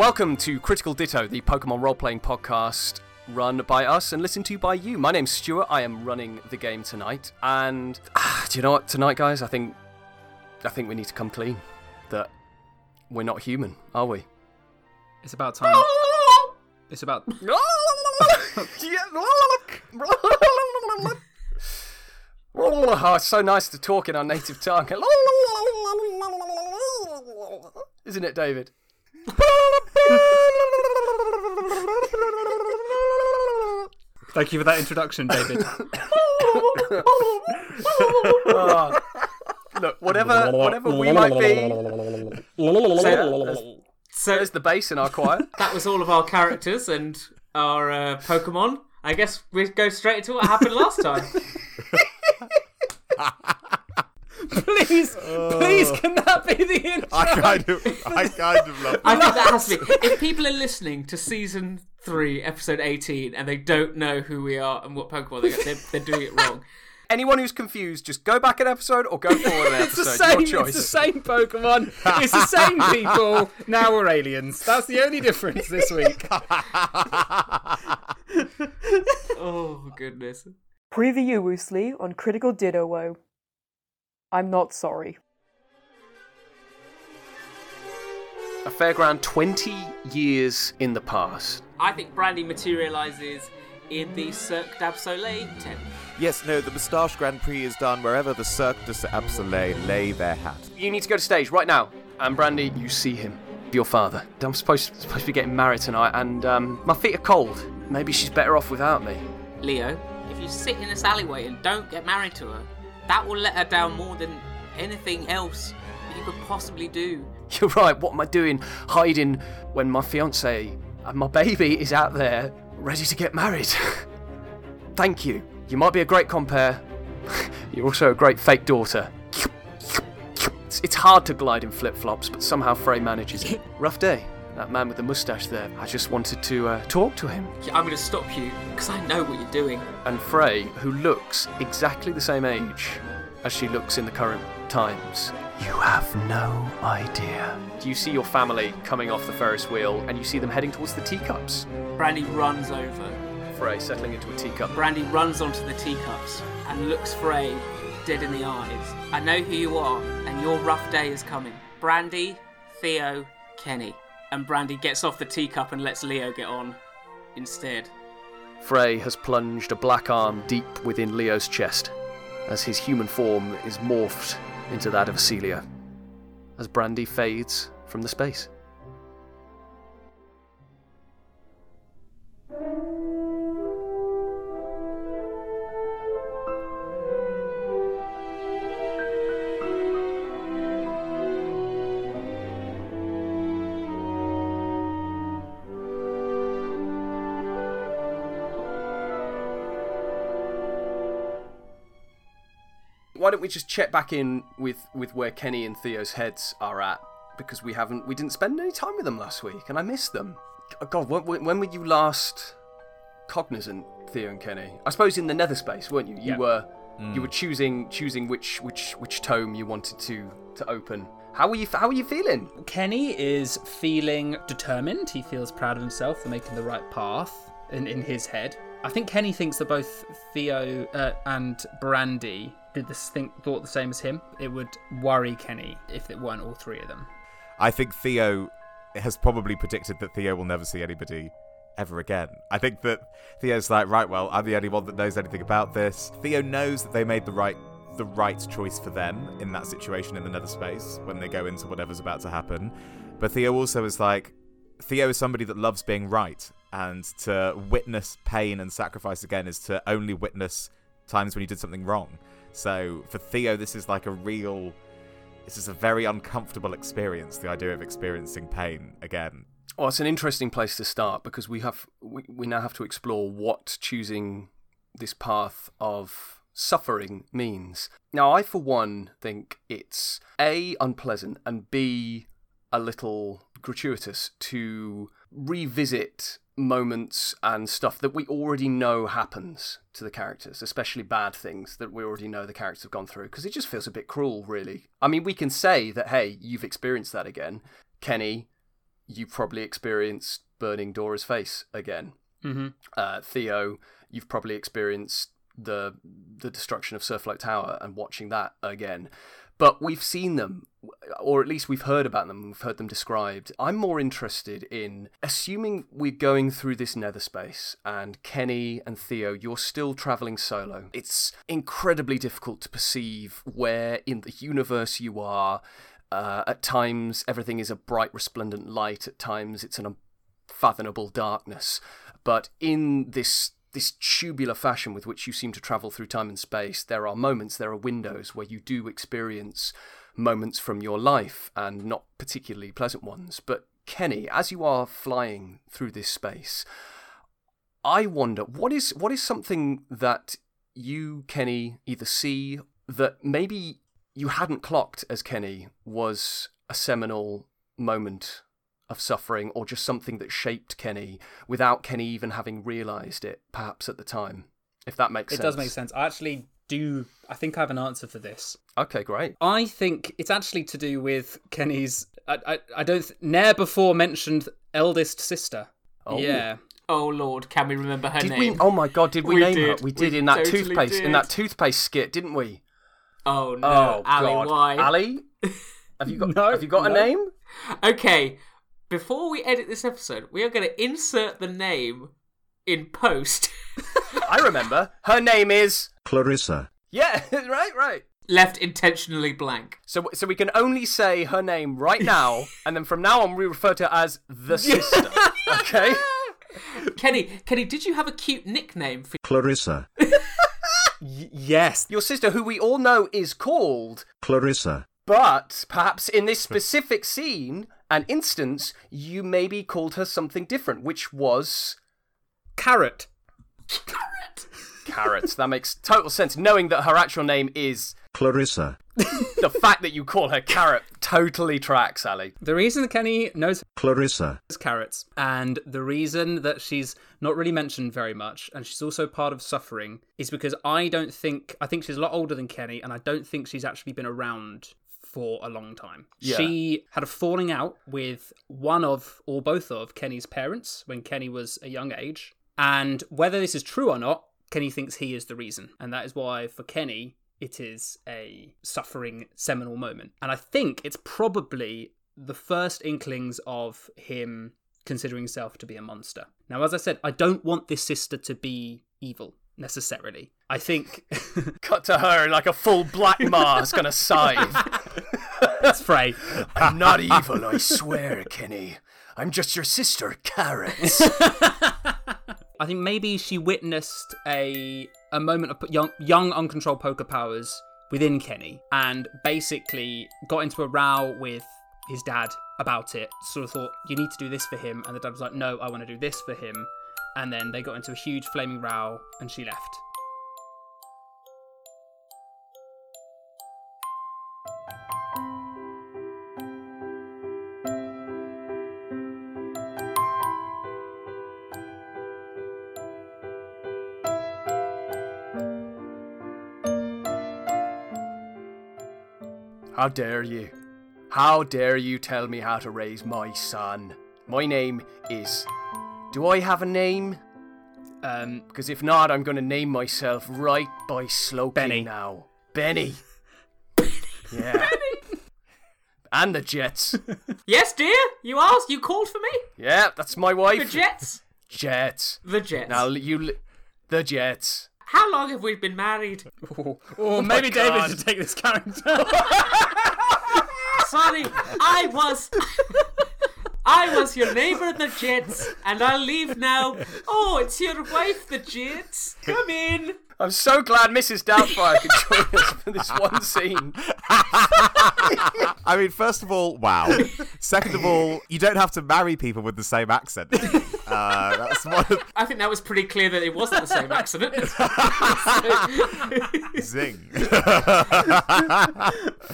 Welcome to Critical Ditto, the Pokemon role playing podcast run by us and listened to by you. My name's Stuart. I am running the game tonight, and ah, do you know what? Tonight, guys, I think I think we need to come clean that we're not human, are we? It's about time. It's about. oh, it's so nice to talk in our native tongue. Isn't it, David? Thank you for that introduction, David. Ah, look, whatever, whatever we might be, So there's the bass in our choir. that was all of our characters and our uh, Pokemon. I guess we go straight into what happened last time. please, please, can that be the intro? I kind of, I kind of love I that. think that has to be. If people are listening to season three, episode eighteen, and they don't know who we are and what Pokemon they get, they're, they're doing it wrong. Anyone who's confused, just go back an episode or go forward an episode. It's the same. Your It's the same Pokemon. It's the same people. Now we're aliens. That's the only difference this week. Oh goodness. Previously on Critical Ditto Woe. I'm not sorry. A fairground 20 years in the past. I think Brandy materializes in the Cirque d'Absoleil tent. Yes, no, the Moustache Grand Prix is done wherever the Cirque du lay their hat. You need to go to stage right now. And Brandy, you see him. Your father. I'm supposed, supposed to be getting married tonight, and um, my feet are cold. Maybe she's better off without me. Leo, if you sit in this alleyway and don't get married to her, that will let her down more than anything else you could possibly do. You're right, what am I doing hiding when my fiance and my baby is out there ready to get married? Thank you. You might be a great compare. You're also a great fake daughter. It's, it's hard to glide in flip flops, but somehow Frey manages it. Rough day. That man with the mustache there. I just wanted to uh, talk to him. I'm going to stop you because I know what you're doing. And Frey, who looks exactly the same age as she looks in the current times. You have no idea. Do you see your family coming off the Ferris wheel, and you see them heading towards the teacups. Brandy runs over. Frey settling into a teacup. Brandy runs onto the teacups and looks Frey dead in the eyes. I know who you are, and your rough day is coming. Brandy, Theo, Kenny. And Brandy gets off the teacup and lets Leo get on instead. Frey has plunged a black arm deep within Leo's chest, as his human form is morphed into that of Celia, as Brandy fades from the space. Don't we just check back in with with where Kenny and Theo's heads are at because we haven't we didn't spend any time with them last week and I missed them. God, when, when were you last cognizant, Theo and Kenny? I suppose in the Nether space, weren't you? You Yeah. were you were choosing choosing which which which tome you wanted to to open. How were you How are you feeling? Kenny is feeling determined. He feels proud of himself for making the right path in, in his head. I think Kenny thinks that both Theo uh, and Brandy did this think thought the same as him. It would worry Kenny if it weren't all three of them. I think Theo has probably predicted that Theo will never see anybody ever again. I think that Theo's like, right, well, I'm the only one that knows anything about this. Theo knows that they made the right the right choice for them in that situation in the nether space when they go into whatever's about to happen. But Theo also is like Theo is somebody that loves being right, and to witness pain and sacrifice again is to only witness times when you did something wrong. So for Theo, this is like a real this is a very uncomfortable experience the idea of experiencing pain again Well, it's an interesting place to start because we have we, we now have to explore what choosing this path of suffering means. Now, I for one think it's a unpleasant and b a little gratuitous to revisit moments and stuff that we already know happens to the characters, especially bad things that we already know the characters have gone through, because it just feels a bit cruel, really. I mean, we can say that, hey, you've experienced that again. Kenny, you probably experienced burning Dora's face again. Mm-hmm. Uh, Theo, you've probably experienced the the destruction of Surflight Tower and watching that again. But we've seen them, or at least we've heard about them, we've heard them described. I'm more interested in assuming we're going through this nether space and Kenny and Theo, you're still traveling solo. It's incredibly difficult to perceive where in the universe you are. Uh, at times, everything is a bright, resplendent light. At times, it's an unfathomable darkness. But in this this tubular fashion with which you seem to travel through time and space, there are moments, there are windows where you do experience moments from your life and not particularly pleasant ones. But Kenny, as you are flying through this space, I wonder what is what is something that you, Kenny, either see that maybe you hadn't clocked as Kenny was a seminal moment of suffering or just something that shaped Kenny without Kenny even having realized it, perhaps at the time. If that makes It sense. It does make sense. I actually do. I think I have an answer for this. Okay, great. I think it's actually to do with Kenny's. I, I, I don't. th- Ne'er before mentioned eldest sister. Oh. Yeah. Oh lord, can we remember her Did name? we? Oh my god! Did we, We name her? We did We in that totally toothpaste in that toothpaste skit, didn't we? Oh no, oh Ali, god! why? Ali, have you got? No, have you got no. a name? Okay, before we edit this episode, we are going to insert the name in post. I remember. Her name is. Clarissa. Yeah, right, right. Left intentionally blank. So, so we can only say her name right now, and then from now on we refer to her as the sister. okay. Kenny, Kenny, did you have a cute nickname for? Clarissa. Y- yes. Your sister, who we all know is called, Clarissa. but perhaps in this specific scene and instance, you maybe called her something different, which was carrot. Carrot. carrots. that makes total sense. Knowing that her actual name is Clarissa. the fact that you call her carrot totally tracks, Ali. The reason Kenny knows Clarissa. is carrots, and the reason that she's not really mentioned very much, and she's also part of suffering, is because I don't think I think she's a lot older than Kenny, and I don't think she's actually been around for a long time. Yeah. She had a falling out with one of or both of Kenny's parents when Kenny was a young age, and whether this is true or not, Kenny thinks he is the reason, and that is why for Kenny it is a suffering seminal moment. And I think it's probably the first inklings of him considering himself to be a monster. Now, as I said, I don't want this sister to be evil necessarily. I think Cut to her like a full black mask gonna scythe. it's Frey. I'm not evil, I swear, Kenny. I'm just your sister, Carrots. I think maybe she witnessed a a moment of young young uncontrolled poker powers within Kenny and basically got into a row with his dad about it. Sort of thought you need to do this for him and the dad was like no, I want to do this for him. And then they got into a huge flaming row and she left. How dare you? How dare you tell me how to raise my son? My name is. Do I have a name? Um Because if not, I'm gonna name myself right by Slopey Benny. now. Benny. Yeah. Benny. And the Jets. Yes, dear. You asked. You called for me. Yeah, that's my wife. The. Jets. Jets. The Jets. Now you. The Jets. How long have we been married? or maybe David should take this character. Sorry, I was. I was your neighbour, the Jets, and I'll leave now. Oh, it's your wife, the Jets. Come in. I'm so glad Mrs. Doubtfire could join us for this one scene. I mean, first of all, wow. Second of all, you don't have to marry people with the same accent. Uh, that's one of I think that was pretty clear that it wasn't the same accident. zing.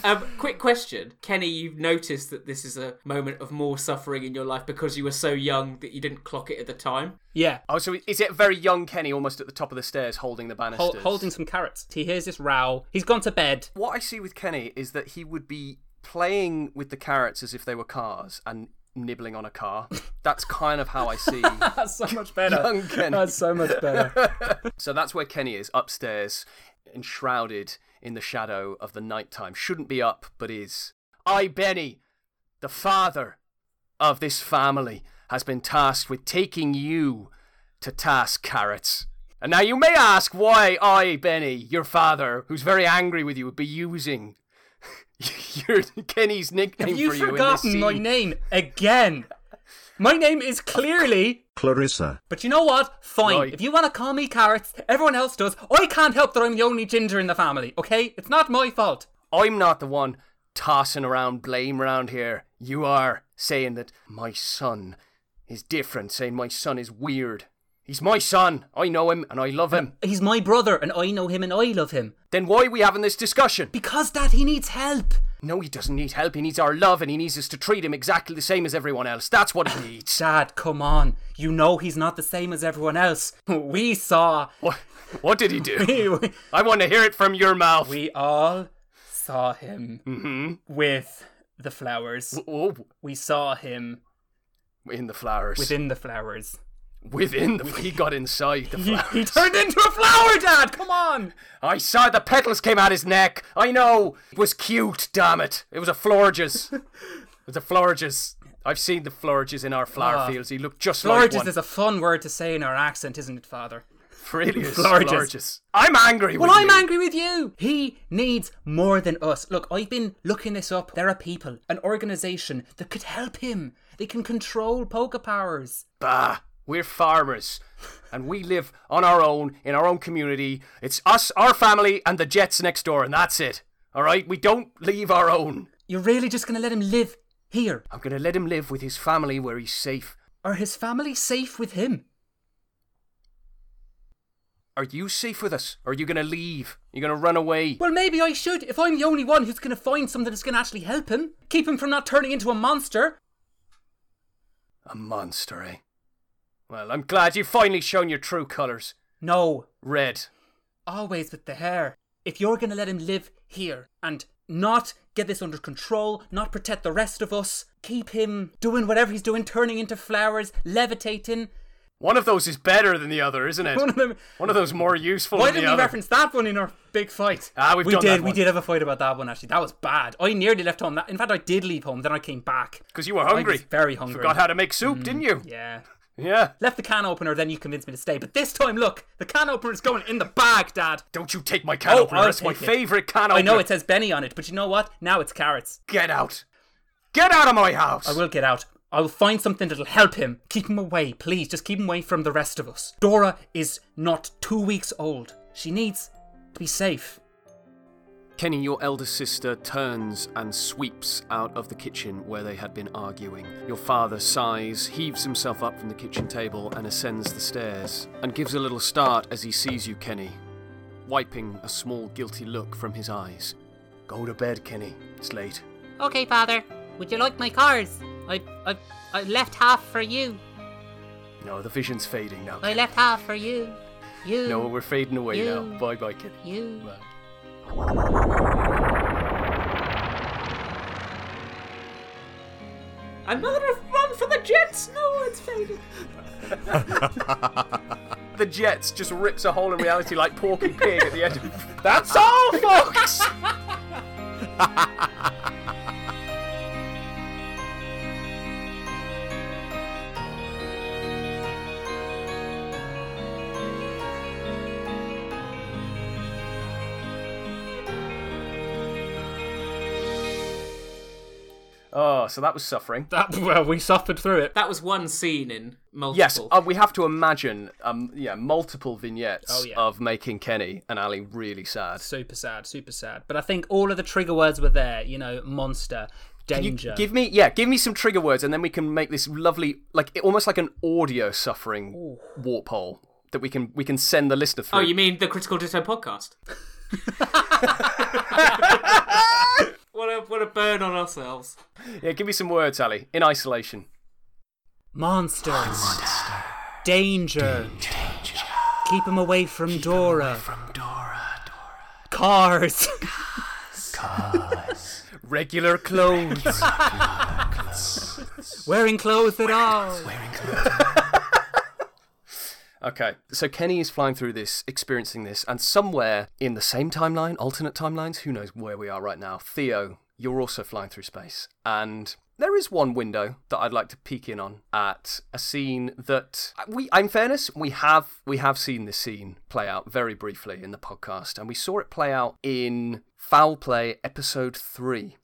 um, quick question, Kenny. You've noticed that this is a moment of more suffering in your life because you were so young that you didn't clock it at the time. yeah. Oh, so is it very young Kenny almost at the top of the stairs holding the banisters? Hol- holding some carrots. He hears this row. He's gone to bed. What I see with Kenny is that he would be playing with the carrots as if they were cars, and nibbling on a car. That's kind of how I see. That's so much better. Young Kenny. That's so much better. so that's where Kenny is, upstairs, enshrouded in the shadow of the nighttime. Shouldn't be up, but is. I, Benny, the father of this family, has been tasked with taking you to task, Carrots. And now you may ask why I, Benny, your father, who's very angry with you, would be using your Kenny's nickname Have you for you in this forgotten my name again? My name is clearly. Clarissa, But you know what? Fine. Right. If you want to call me carrots, everyone else does. I can't help that I'm the only ginger in the family. Okay? It's not my fault. I'm not the one tossing around blame around here. You are saying that my son is different, saying my son is weird. He's my son. I know him and I love him. He's my brother, and I know him, and I love him. Then why are we having this discussion? Because Dad, he needs help. No, he doesn't need help. He needs our love and he needs us to treat him exactly the same as everyone else. That's what he needs. Dad, come on. You know he's not the same as everyone else. We saw. What, what did he do? we, I want to hear it from your mouth. we all saw him Mm-hmm. with the flowers. Oh, We saw him in the flowers. within the flowers. Within the. He got inside the He, he turned into a flower, Dad. Come on. I saw the petals came out his neck. I know. It was cute, damn it. It was a florges. it was a florges. I've seen the florges in our flower Ah. fields. He looked just like Florges one. is a fun word to say in our accent, isn't it, Father? really is. Florges. Florges. I'm angry with Well, I'm you. angry with you. He needs more than us. Look, I've been looking this up. There are people, an organization that could help him. They can control poker powers. Bah. We're farmers. And we live on our own, in our own community. It's us, our family, and the Jets next door, and that's it. Alright? We don't leave our own. You're really just going to let him live here? I'm gonna let him live with his family where he's safe. Are his family safe with him? Are you safe with us? Or are you gonna leave? You're gonna run away? Well, maybe I should if I'm the only one who's going to find something that's going to actually help him. Keep him from not turning into a monster. A monster, eh? Well, I'm glad you've finally shown your true colours. No, Red. always with the hair. If you're going to let him live here and not get this under control, not protect the rest of us, keep him doing whatever he's doing, turning into flowers, levitating. One of those is better than the other, isn't it? One of them. One of those more useful Why than didn't the we other. reference that one in our big fight? Ah, we've we done did. that We did have a fight about that one actually. That was bad. I nearly left home. That, in fact, I did leave home. Then I came back. Because you were I hungry. was very hungry. Mm, Forgot how to make soup, didn't you? Yeah. Yeah. Left the can opener, then you convinced me to stay. But this time, look, the can opener is going in the bag, Dad. Don't you take my can Oh, opener. I'll That's my it. favourite can opener. I know it says Benny on it, but you know what? Now it's carrots. Get out. Get out of my house. I will get out. I will find something that'll help him. Keep him away, please. Just keep him away from the rest of us. Dora is not two weeks old. She needs to be safe. Kenny, your elder sister, turns and sweeps out of the kitchen where they had been arguing. Your father sighs, heaves himself up from the kitchen table, and ascends the stairs, and gives a little start as he sees you, Kenny, wiping a small guilty look from his eyes. Go to bed, Kenny. It's late. Okay, Father. Would you like my cars? I, I, I left half for you. No, the vision's fading now. I left half for you. You. No, we're fading away You. now. Bye bye, Kenny. You. Another run for the Jets. No, it's faded. The Jets just rips a hole in reality like Porky Pig at the end. of. That's all, folks! Oh, so that was suffering. That well, we suffered through it. That was one scene in multiple. Yes, uh, we have to imagine, um, yeah, multiple vignettes Oh, yeah. of making Kenny and Ali really sad. Super sad, super sad. But I think all of the trigger words were there. You know, monster, You danger. give me, yeah, give me some trigger words, and then we can make this lovely, like almost like an audio suffering warp hole that we can we can send the listener through. Oh, you mean the Critical Ditto podcast? what a what a burn on ourselves. Yeah, give me some words, Ali, in isolation. Monsters. Danger. Danger. Keep him away from Dora. From Dora, Dora. Cars. regular clothes. Wearing clothes at all. Wearing clothes. Okay, so Kenny is flying through this, experiencing this, and somewhere in the same timeline, alternate timelines, who knows where we are right now, Theo, you're also flying through space. And there is one window that I'd like to peek in on at a scene that uh, we in fairness, we have we have seen this scene play out very briefly in the podcast, and we saw it play out in Foul Play episode three.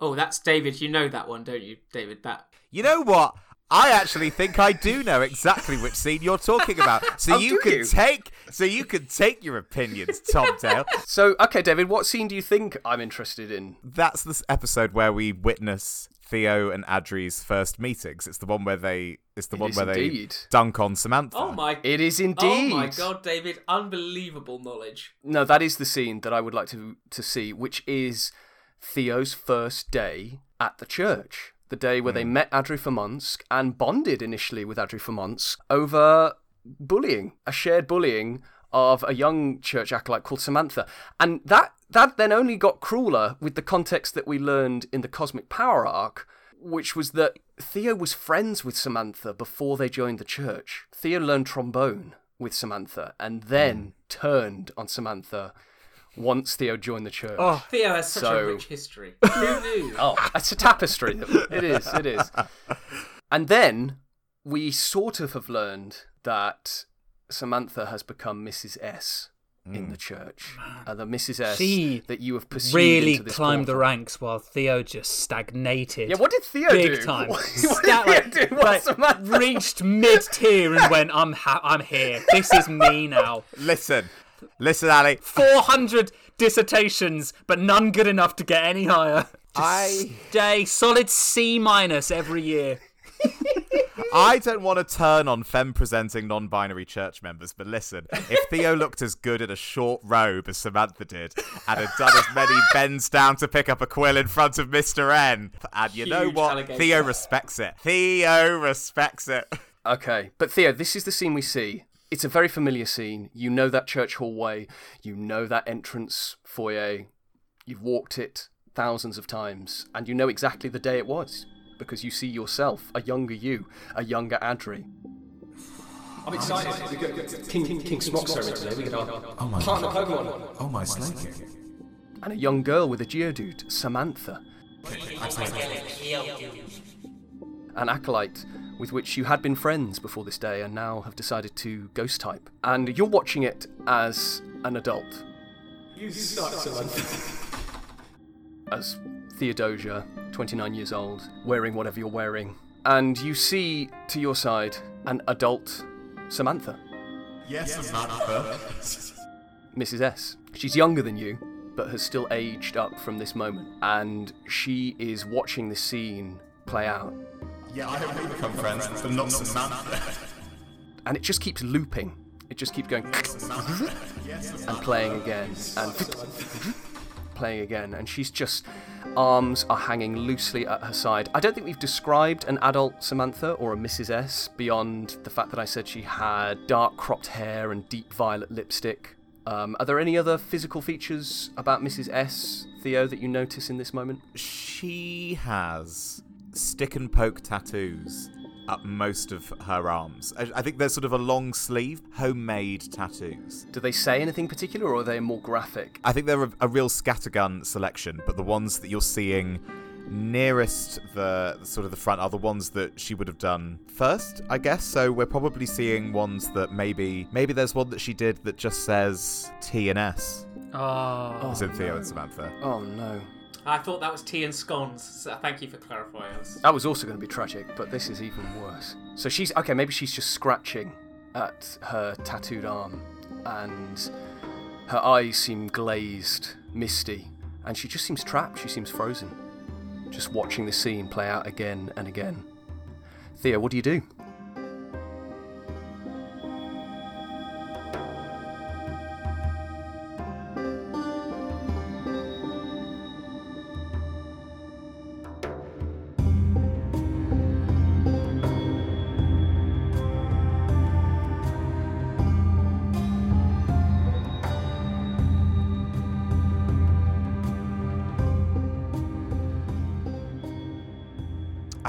Oh, that's David. You know that one, don't you, David? That You know what? I actually think I do know exactly which scene you're talking about. So Oh, you can you? take so you can take your opinions, Tom Dale. So, okay, David, what scene do you think I'm interested in? That's this episode where we witness Theo and Adri's first meetings. It's the one where they it's the It one where indeed. they dunk on Samantha. Oh my! God. It is Oh indeed. my god, David! Unbelievable knowledge. No, that is the scene that I would like to to see, which is Theo's first day at the church. The day where they hmm. met Adri Formonsk and bonded initially with Adri Formonsk over bullying, a shared bullying of a young church acolyte called Samantha. And that that then only got crueler with the context that we learned in the Cosmic Power arc, which was that Theo was friends with Samantha before they joined the church. Theo learned trombone with Samantha and then hmm. turned on Samantha once Theo joined the church. Oh, Theo has such So- a rich history. Who knew? Oh, it's a tapestry. It is. It is. And then we sort of have learned that Samantha has become Mrs. S in the church. Uh, the Mrs. S She that you have pursued really into this climbed the ranks while Theo just stagnated. Yeah, what did Theo Big do? time. What, what did like- Theo do? What like, Samantha? reached mid tier and went, "I'm ha- I'm here. This is me now." Listen. Listen, Ali. Four hundred dissertations, but none good enough to get any higher. I Day solid C minus every year. I don't want to turn on femme presenting non binary church members, but listen, if Theo looked as good in a short robe as Samantha did and had done as many bends down to pick up a quill in front of Mr. N, and you know what? Theo respects it. Theo respects it. Okay, but Theo, this is the scene we see. It's a very familiar scene. You know that church hallway. You know that entrance foyer. You've walked it thousands of times, and you know exactly the day it was because you see yourself, a younger you, a younger Adri. I'm excited. We got King King, King Smock ceremony today. We get our oh partner Pokemon. Oh my snake. and a young girl with a Geodude, Samantha. An acolyte with which you had been friends before this day and now have decided to ghost type. And you're watching it as an adult, You suck, Samantha. as Theodosia, 29 years old, wearing whatever you're wearing. And you see to your side an adult Samantha, Yes, Samantha. Mrs. S. She's younger than you, but has still aged up from this moment. And she is watching the scene play out. Yeah, I hope we become friends, but not Samantha. and it just keeps looping. It just keeps going and playing again and playing again, and she's just arms are hanging loosely at her side. I don't think we've described an adult Samantha or a Mrs. S beyond the fact that I said she had dark cropped hair and deep violet lipstick. Um, are there any other physical features about Mrs. S, Theo, that you notice in this moment? She has stick and poke tattoos up most of her arms. I, I think there's sort of a long sleeve, homemade tattoos. Do they say anything particular, or are they more graphic? I think they're a, a real scattergun selection, but the ones that you're seeing nearest the sort of the front are the ones that she would have done first, I guess. So we're probably seeing ones that maybe maybe there's one that she did that just says T and S, ah. Oh, as in Theo and oh, Samantha. Oh no. I thought that was tea and scones. So thank you for clarifying us. That was also going to be tragic, but this is even worse. So she's okay. Maybe she's just scratching at her tattooed arm, and her eyes seem glazed, misty, and she just seems trapped. She seems frozen, just watching the scene play out again and again. Theo, what do you do?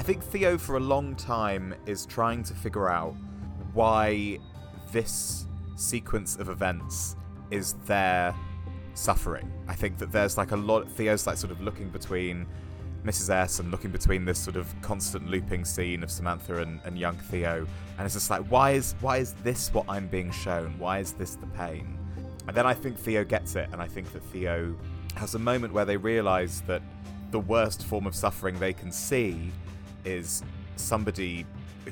Think Theo, for a long time, is trying to figure out why this sequence of events is their suffering. I think that there's like a lot. Theo's like sort of looking between Mrs. S and looking between this sort of constant looping scene of Samantha and, and young Theo, and it's just like, why is why is this what I'm being shown? Why is this the pain? And then I think Theo gets it, and I think that Theo has a moment where they realise that the worst form of suffering they can see is somebody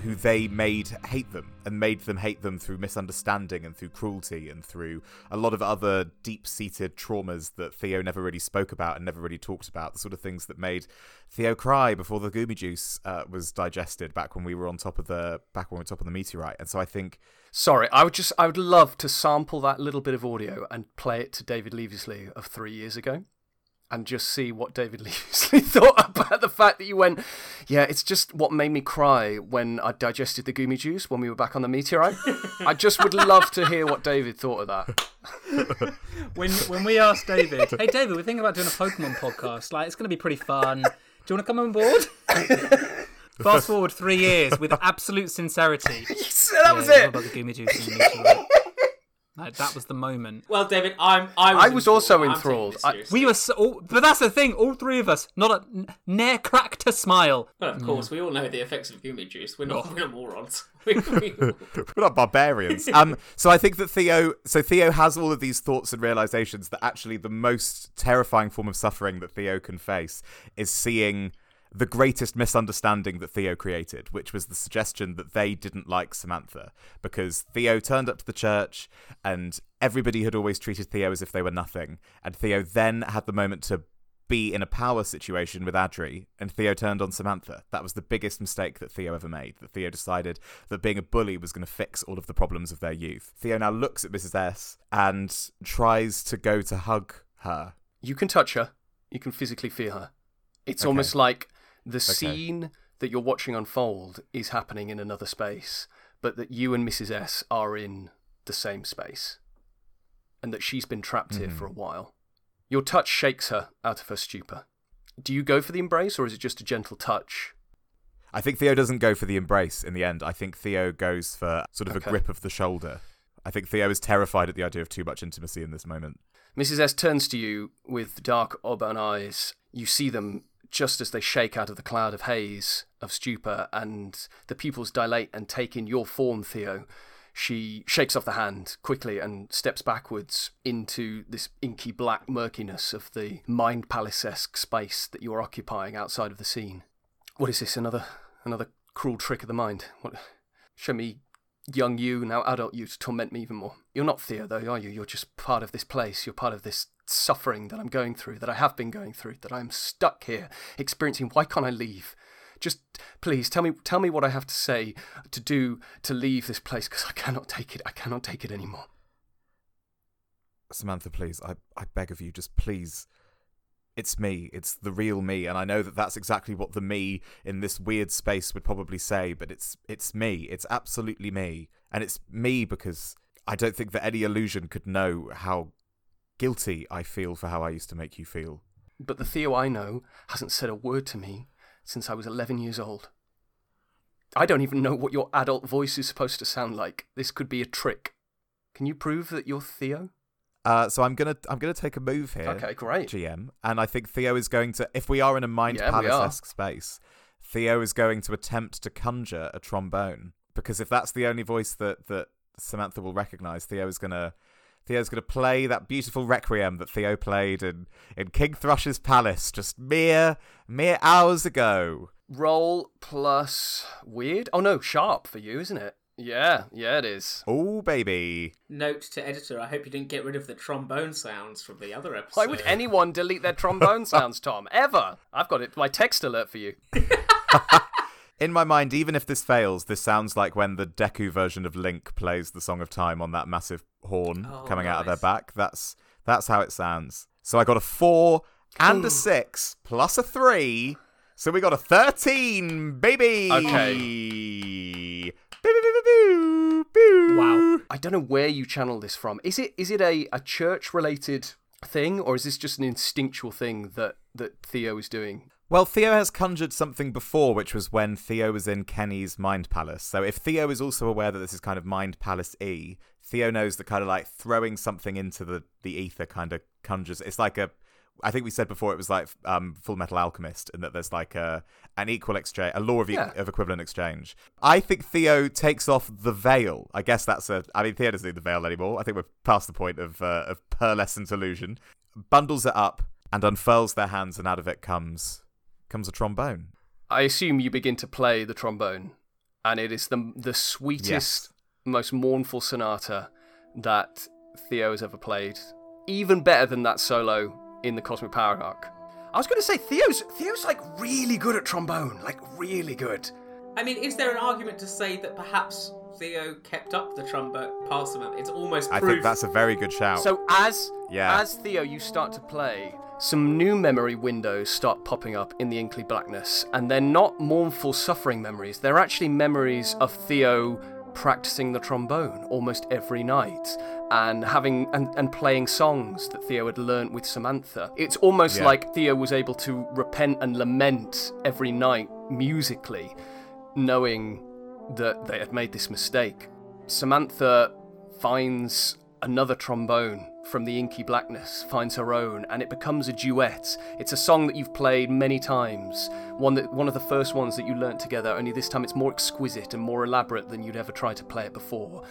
who they made hate them and made them hate them through misunderstanding and through cruelty and through a lot of other deep-seated traumas that Theo never really spoke about and never really talked about the sort of things that made Theo cry before the goomy juice uh, was digested back when we were on top of the back when we were top of the meteorite and so I think Sorry, I would just I would love to sample that little bit of audio and play it to David Leavesley of three years ago. And just see what David Leavesley thought about the fact that you went, yeah, it's just what made me cry when I digested the goomy juice when we were back on the meteorite. I just would love to hear what David thought of that. when when we asked David, hey David, we're thinking about doing a Pokemon podcast. Like, it's going to be pretty fun. Do you want to come on board? Fast forward three years with absolute sincerity. Yes, that was it. About the Goomy Juice and the meteorite. Like, that was the moment. Well, David, I'm. I was, I was also I'm enthralled. I- We were, so, all, but that's the thing. All three of us, not a n- ne'er cracked a smile. Well, of course, we all know the effects of goomy juice. We're not, we're morons. We- we- we're not barbarians. um, so I think that Theo, so Theo has all of these thoughts and realizations that actually the most terrifying form of suffering that Theo can face is seeing the greatest misunderstanding that Theo created, which was the suggestion that they didn't like Samantha because Theo turned up to the church and everybody had always treated Theo as if they were nothing, and Theo then had the moment to be in a power situation with Adri, and Theo turned on Samantha. That was the biggest mistake that Theo ever made. That Theo decided that being a bully was going to fix all of the problems of their youth. Theo now looks at Mrs. S and tries to go to hug her. You can touch her. You can physically feel her. It's Okay. almost like the scene that you're watching unfold is happening in another space, but that you and Mrs. S are in the same space, and that she's been trapped here Mm-hmm. for a while. Your touch shakes her out of her stupor. Do you go for the embrace, or is it just a gentle touch? I think Theo doesn't go for the embrace in the end. I think Theo goes for sort of Okay. a grip of the shoulder. I think Theo is terrified at the idea of too much intimacy in this moment. Mrs. S turns to you with dark auburn eyes. You see them just as they shake out of the cloud of haze of stupor, and the pupils dilate and take in your form, Theo. She shakes off the hand quickly and steps backwards into this inky black murkiness of the mind palace esque space that you're occupying outside of the scene. What is this? Another another cruel trick of the mind? What? Show me young you, now adult you, to torment me even more. You're not Theo, though, are you? You're just part of this place. You're part of this suffering that I'm going through, that I have been going through, that I'm stuck here, experiencing. Why can't I leave? Just please tell me, tell me what I have to say, to do, to leave this place, because I cannot take it. I cannot take it anymore. Samantha, please, I, I beg of you, just please. It's me. It's the real me, and I know that that's exactly what the me in this weird space would probably say. But it's it's me. It's absolutely me, and it's me because I don't think that any illusion could know how guilty I feel for how I used to make you feel. But the Theo I know hasn't said a word to me since I was 11 years old. I don't even know what your adult voice is supposed to sound like. This could be a trick. Can you prove that you're Theo? Uh, so I'm gonna I'm gonna take a move here. Okay, great. GM, and I think Theo is going to. If we are in a mind yeah, palace-esque space, Theo is going to attempt to conjure a trombone because if that's the only voice that that Samantha will recognize, Theo is gonna. Theo's going to play that beautiful requiem that Theo played in, in King Thrush's palace just mere mere hours ago. Roll plus weird? Oh no, sharp for you, isn't it? Yeah, yeah, it is. Oh baby! Note to editor: I hope you didn't get rid of the trombone sounds from the other episode. Why would anyone delete their trombone sounds, Tom? Ever? I've got it. My text alert for you. In my mind, even if this fails, this sounds like when the Deku version of Link plays the Song of Time on that massive horn Oh, coming out of their back. That's that's how it sounds. So I got a four and a six plus a three, so we got a thirteen, baby. Okay. Wow. I don't know where you channel this from. Is it is it a, a church related thing or is this just an instinctual thing that, that Theo is doing? Well, Theo has conjured something before, which was when Theo was in Kenny's Mind Palace. So if Theo is also aware that this is kind of Mind Palace E, Theo knows that kind of like throwing something into the, the ether kind of conjures. It's like a. I think we said before it was like um, Full Metal Alchemist, and that there's like a an equal exchange, a law of, e- Yeah. of equivalent exchange. I think Theo takes off the veil. I guess that's a. I mean, Theo doesn't need the veil anymore. I think we're past the point of uh, of pearlescent illusion. Bundles it up and unfurls their hands, and out of it comes comes a trombone. I assume you begin to play the trombone, and it is the the sweetest, Yes. most mournful sonata that Theo has ever played. Even better than that solo in the Cosmic Power Arc. I was going to say Theo's Theo's like really good at trombone, like really good. I mean, is there an argument to say that perhaps Theo kept up the trumpet past him? It's almost I think that's a very good shout. So as Yeah. as Theo, you start to play, some new memory windows start popping up in the inky blackness, and they're not mournful suffering memories. They're actually memories of Theo practicing the trombone almost every night and having and, and playing songs that Theo had learnt with Samantha. It's almost Yeah. like Theo was able to repent and lament every night musically, knowing that they had made this mistake. Samantha finds another trombone from the inky blackness, finds her own, and it becomes a duet. It's a song that you've played many times, one that one of the first ones that you learnt together, only this time it's more exquisite and more elaborate than you'd ever tried to play it before.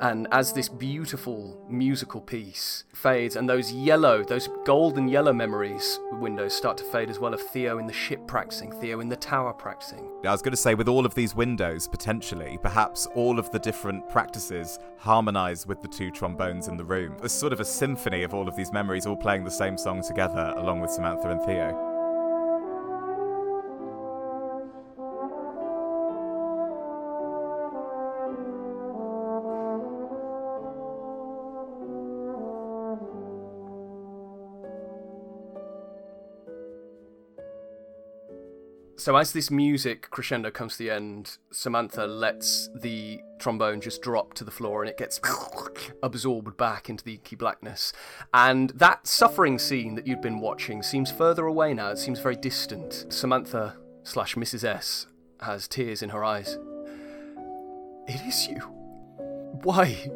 And as this beautiful musical piece fades, and those yellow, those golden yellow memories windows start to fade as well of Theo in the ship practicing, Theo in the tower practicing. I was going to say, with all of these windows, potentially, perhaps all of the different practices harmonize with the two trombones in the room. There's sort of a symphony of all of these memories all playing the same song together, along with Samantha and Theo. So as this music crescendo comes to the end, Samantha lets the trombone just drop to the floor and it gets absorbed back into the inky blackness. And that suffering scene that you'd been watching seems further away now. It seems very distant. Samantha slash Mrs. S has tears in her eyes. It is you. Why?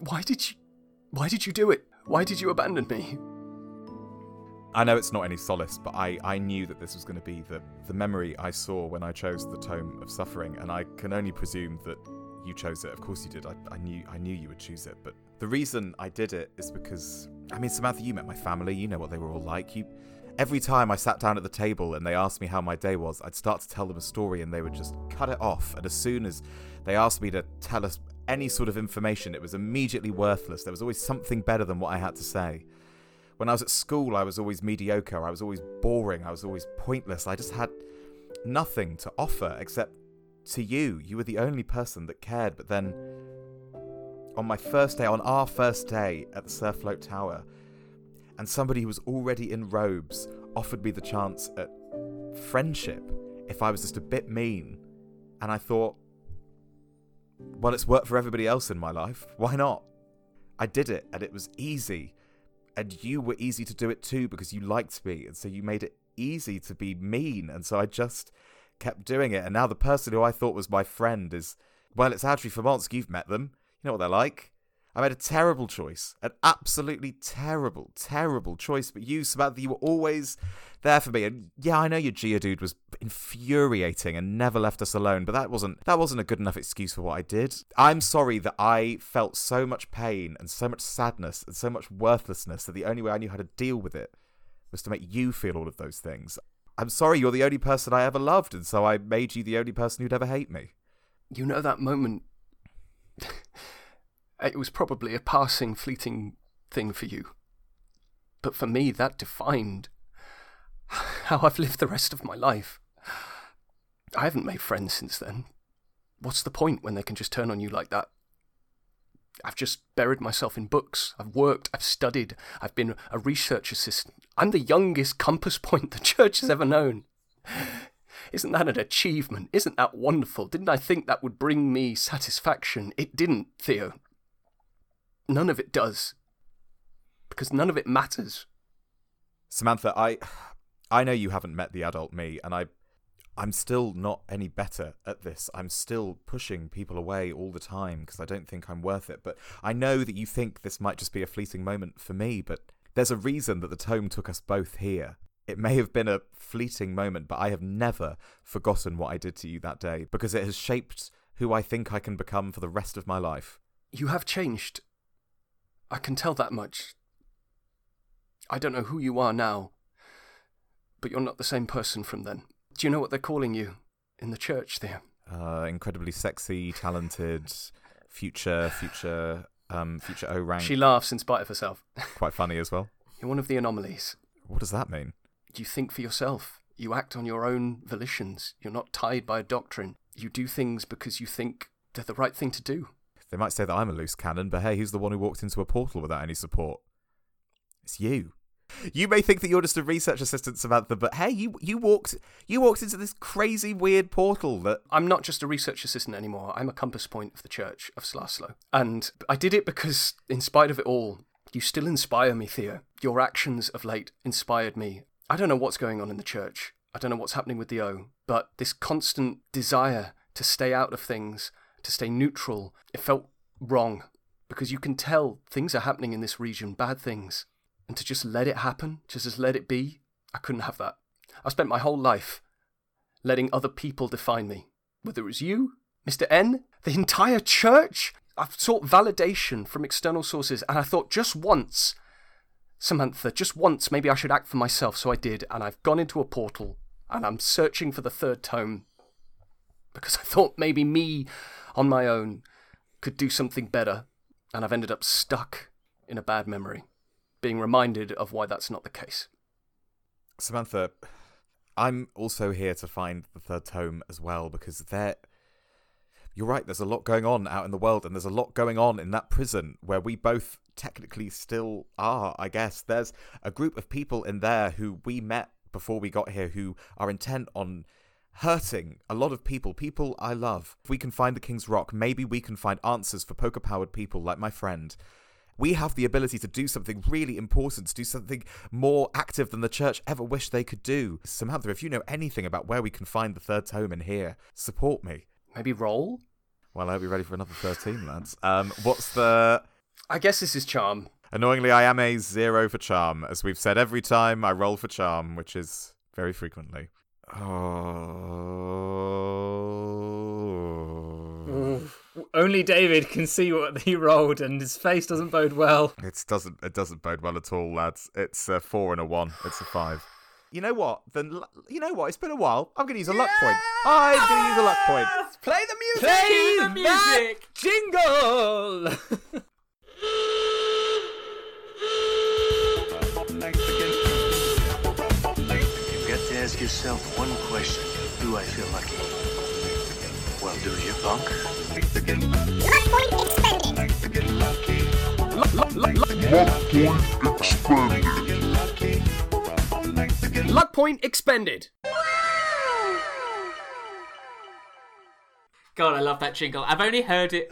Why did you why did you do it? Why did you abandon me? I know it's not any solace, but I, I knew that this was going to be the, the memory I saw when I chose the Tome of Suffering, and I can only presume that you chose it. Of course you did. I, I knew I knew you would choose it. But the reason I did it is because I mean, Samantha, you met my family. You know what they were all like. You every time I sat down at the table and they asked me how my day was, I'd start to tell them a story and they would just cut it off. And as soon as they asked me to tell us any sort of information, it was immediately worthless. There was always something better than what I had to say. When I was at school, I was always mediocre. I was always boring. I was always pointless. I just had nothing to offer except to you. You were the only person that cared. But then, on my first day, on our first day at the Surfloat Tower, and somebody who was already in robes offered me the chance at friendship if I was just a bit mean. And I thought, well, it's worked for everybody else in my life. Why not? I did it, and it was easy. And you were easy to do it too because you liked me, and so you made it easy to be mean. And so I just kept doing it. And now the person who I thought was my friend is, well, it's Adri Formonsk. You've met them. You know what they're like. I made a terrible choice, an absolutely terrible, terrible choice. But you, Samantha, you were always there for me. And yeah, I know your Geodude was infuriating and never left us alone, but that wasn't that wasn't a good enough excuse for what I did. I'm sorry that I felt so much pain and so much sadness and so much worthlessness that the only way I knew how to deal with it was to make you feel all of those things. I'm sorry you're the only person I ever loved, and so I made you the only person who'd ever hate me. You know that moment. Uh, it was probably a passing, fleeting thing for you. But for me, that defined how I've lived the rest of my life. I haven't made friends since then. What's the point when they can just turn on you like that? I've just buried myself in books. I've worked, I've studied, I've been a research assistant. I'm the youngest compass point the church has ever known. Isn't that an achievement? Isn't that wonderful? Didn't I think that would bring me satisfaction? It didn't, Theo. None of it does. Because none of it matters. Samantha, I I know you haven't met the adult me, and I, I'm still not any better at this. I'm still pushing people away all the time because I don't think I'm worth it. But I know that you think this might just be a fleeting moment for me, but there's a reason that the tome took us both here. It may have been a fleeting moment, but I have never forgotten what I did to you that day because it has shaped who I think I can become for the rest of my life. You have changed. I can tell that much. I don't know who you are now, but you're not the same person from then. Do you know what they're calling you in the church there? Uh, incredibly sexy, talented, future, future, um, future O rank. She laughs in spite of herself. Quite funny as well. You're one of the anomalies. What does that mean? You think for yourself. You act on your own volitions. You're not tied by a doctrine. You do things because you think they're the right thing to do. They might say that I'm a loose cannon, but hey, who's the one who walked into a portal without any support? It's you. You may think that you're just a research assistant, Samantha, but hey, you you walked you walked into this crazy weird portal that I'm not just a research assistant anymore. I'm a compass point of the Church of Slaslow. And I did it because, in spite of it all, you still inspire me, Theo. Your actions of late inspired me. I don't know what's going on in the church. I don't know what's happening with the O, but this constant desire to stay out of things, to stay neutral, it felt wrong. Because you can tell things are happening in this region, bad things. And to just let it happen, just as let it be, I couldn't have that. I spent my whole life letting other people define me. Whether it was you, Mr. N, the entire church. I've sought validation from external sources, and I thought just once, Samantha, just once, maybe I should act for myself. So I did, and I've gone into a portal, and I'm searching for the third tome because I thought maybe me on my own could do something better, and I've ended up stuck in a bad memory, being reminded of why that's not the case. Samantha, I'm also here to find the third tome as well because there. You're right, there's a lot going on out in the world, and there's a lot going on in that prison where we both technically still are, I guess. There's a group of people in there who we met before we got here who are intent on hurting a lot of people, people I love. If we can find the King's Rock, maybe we can find answers for poker powered people like my friend. We have the ability to do something really important, to do something more active than the church ever wished they could do. Samantha, if you know anything about where we can find the third tome in here, support me. Maybe roll? Well, I hope you're ready for another 13, lads. Um, what's the. I guess this is charm. Annoyingly, I am a zero for charm, as we've said every time I roll for charm, which is very frequently. Oh. Only David can see what he rolled, and his face doesn't bode well. It doesn't. It doesn't bode well at all, lads. It's a four and a one. It's a five. You know what? Then you know what? It's been a while. I'm going to use a luck point. I'm going to use a luck point. Play the music! Play the music! that jingle! yourself one question. Do I feel lucky? Well, do you, punk? Luck point expended. Luck point expended. God, I love that jingle. I've only heard it.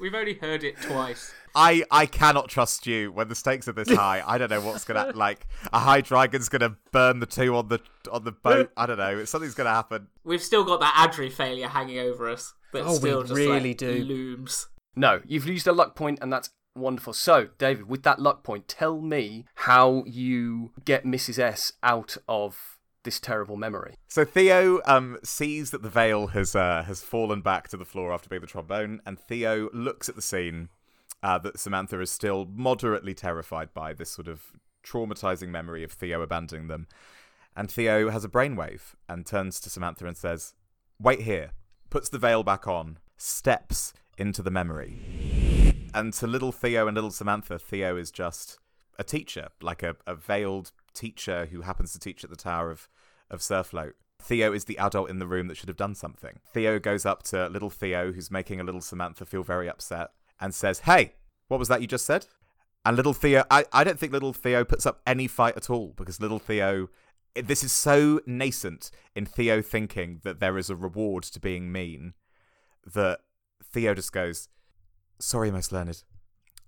We've only heard it twice. I I cannot trust you when the stakes are this high. I don't know what's gonna like. A high dragon's gonna burn the two on the on the boat. I don't know. Something's gonna happen. We've still got that Adri failure hanging over us. That Oh, we just really like, do. looms. No, you've used a luck point, and that's wonderful. So, David, with that luck point, tell me how you get Mrs. S out of this terrible memory. So Theo um sees that the veil has uh, has fallen back to the floor after being the trombone, and Theo looks at the scene uh, that Samantha is still moderately terrified by this sort of traumatizing memory of Theo abandoning them. And Theo has a brainwave and turns to Samantha and says, "Wait here." Puts the veil back on, steps into the memory. And to little Theo and little Samantha, Theo is just a teacher, like a, a veiled teacher who happens to teach at the Tower of, of Surfloat. Theo is the adult in the room that should have done something. Theo goes up to little Theo, who's making a little Samantha feel very upset, and says, Hey, what was that you just said? And little Theo, I, I don't think little Theo puts up any fight at all because little Theo, this is so nascent in Theo thinking that there is a reward to being mean that Theo just goes, Sorry, most learned.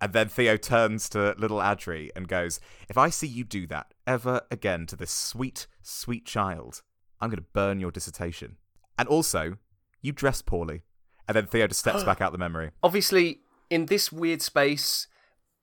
And then Theo turns to little Adri and goes, If I see you do that ever again to this sweet, sweet child, I'm going to burn your dissertation. And also, you dress poorly. And then Theo just steps back out the memory. Obviously, in this weird space,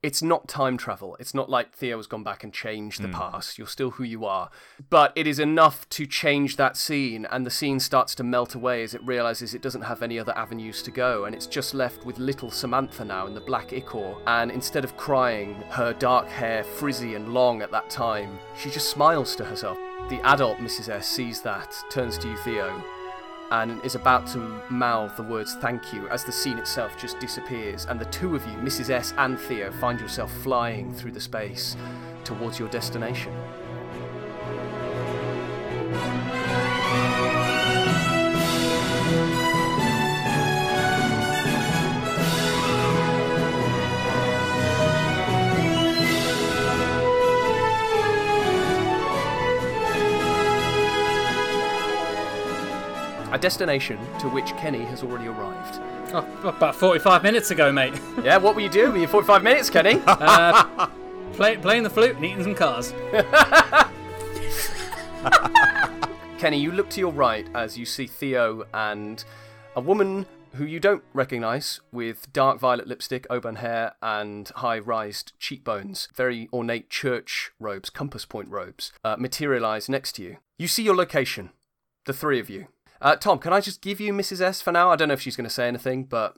it's not time travel. It's not like Theo has gone back and changed the hmm. past. You're still who you are. But it is enough to change that scene, and the scene starts to melt away as it realizes it doesn't have any other avenues to go, and it's just left with little Samantha now in the black ichor. And instead of crying, her dark hair frizzy and long at that time, she just smiles to herself. The adult Mrs. S sees that, turns to you, Theo, and is about to mouth the words thank you as the scene itself just disappears, and the two of you, Mrs. S and Theo, find yourself flying through the space towards your destination. A destination to which Kenny has already arrived. Oh, about 45 minutes ago, mate. Yeah, what were you doing in your 45 minutes, Kenny? Uh, play, playing the flute and eating some cars. Kenny, you look to your right as you see Theo and a woman who you don't recognise with dark violet lipstick, auburn hair, and high rised cheekbones, very ornate church robes, compass point robes, uh, materialise next to you. You see your location, the three of you. Uh, Tom, can I just give you Mrs. S for now? I don't know if she's going to say anything, but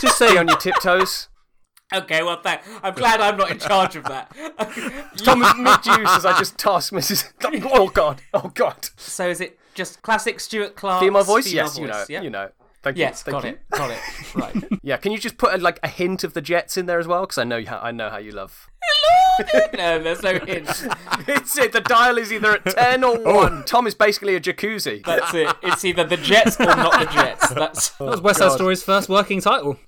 just stay on your tiptoes. Okay, well, thank. I'm glad I'm not in charge of that. Tom is mid as I just toss Mrs. Oh God! Oh God! So is it just classic Stuart Clark? Female voice? female yes, you know. yeah? You know. Thank Yes, you. Thank got you. it, got it. Right. Yeah, can you just put a, like a hint of the Jets in there as well? Because I know you ha- I know how you love. Hello. no, there's no hint. it's it. The dial is either at ten or Oh. one. Tom is basically a jacuzzi. That's it. It's either the Jets or not the Jets. That's oh, That was West Side God. Story's first working title.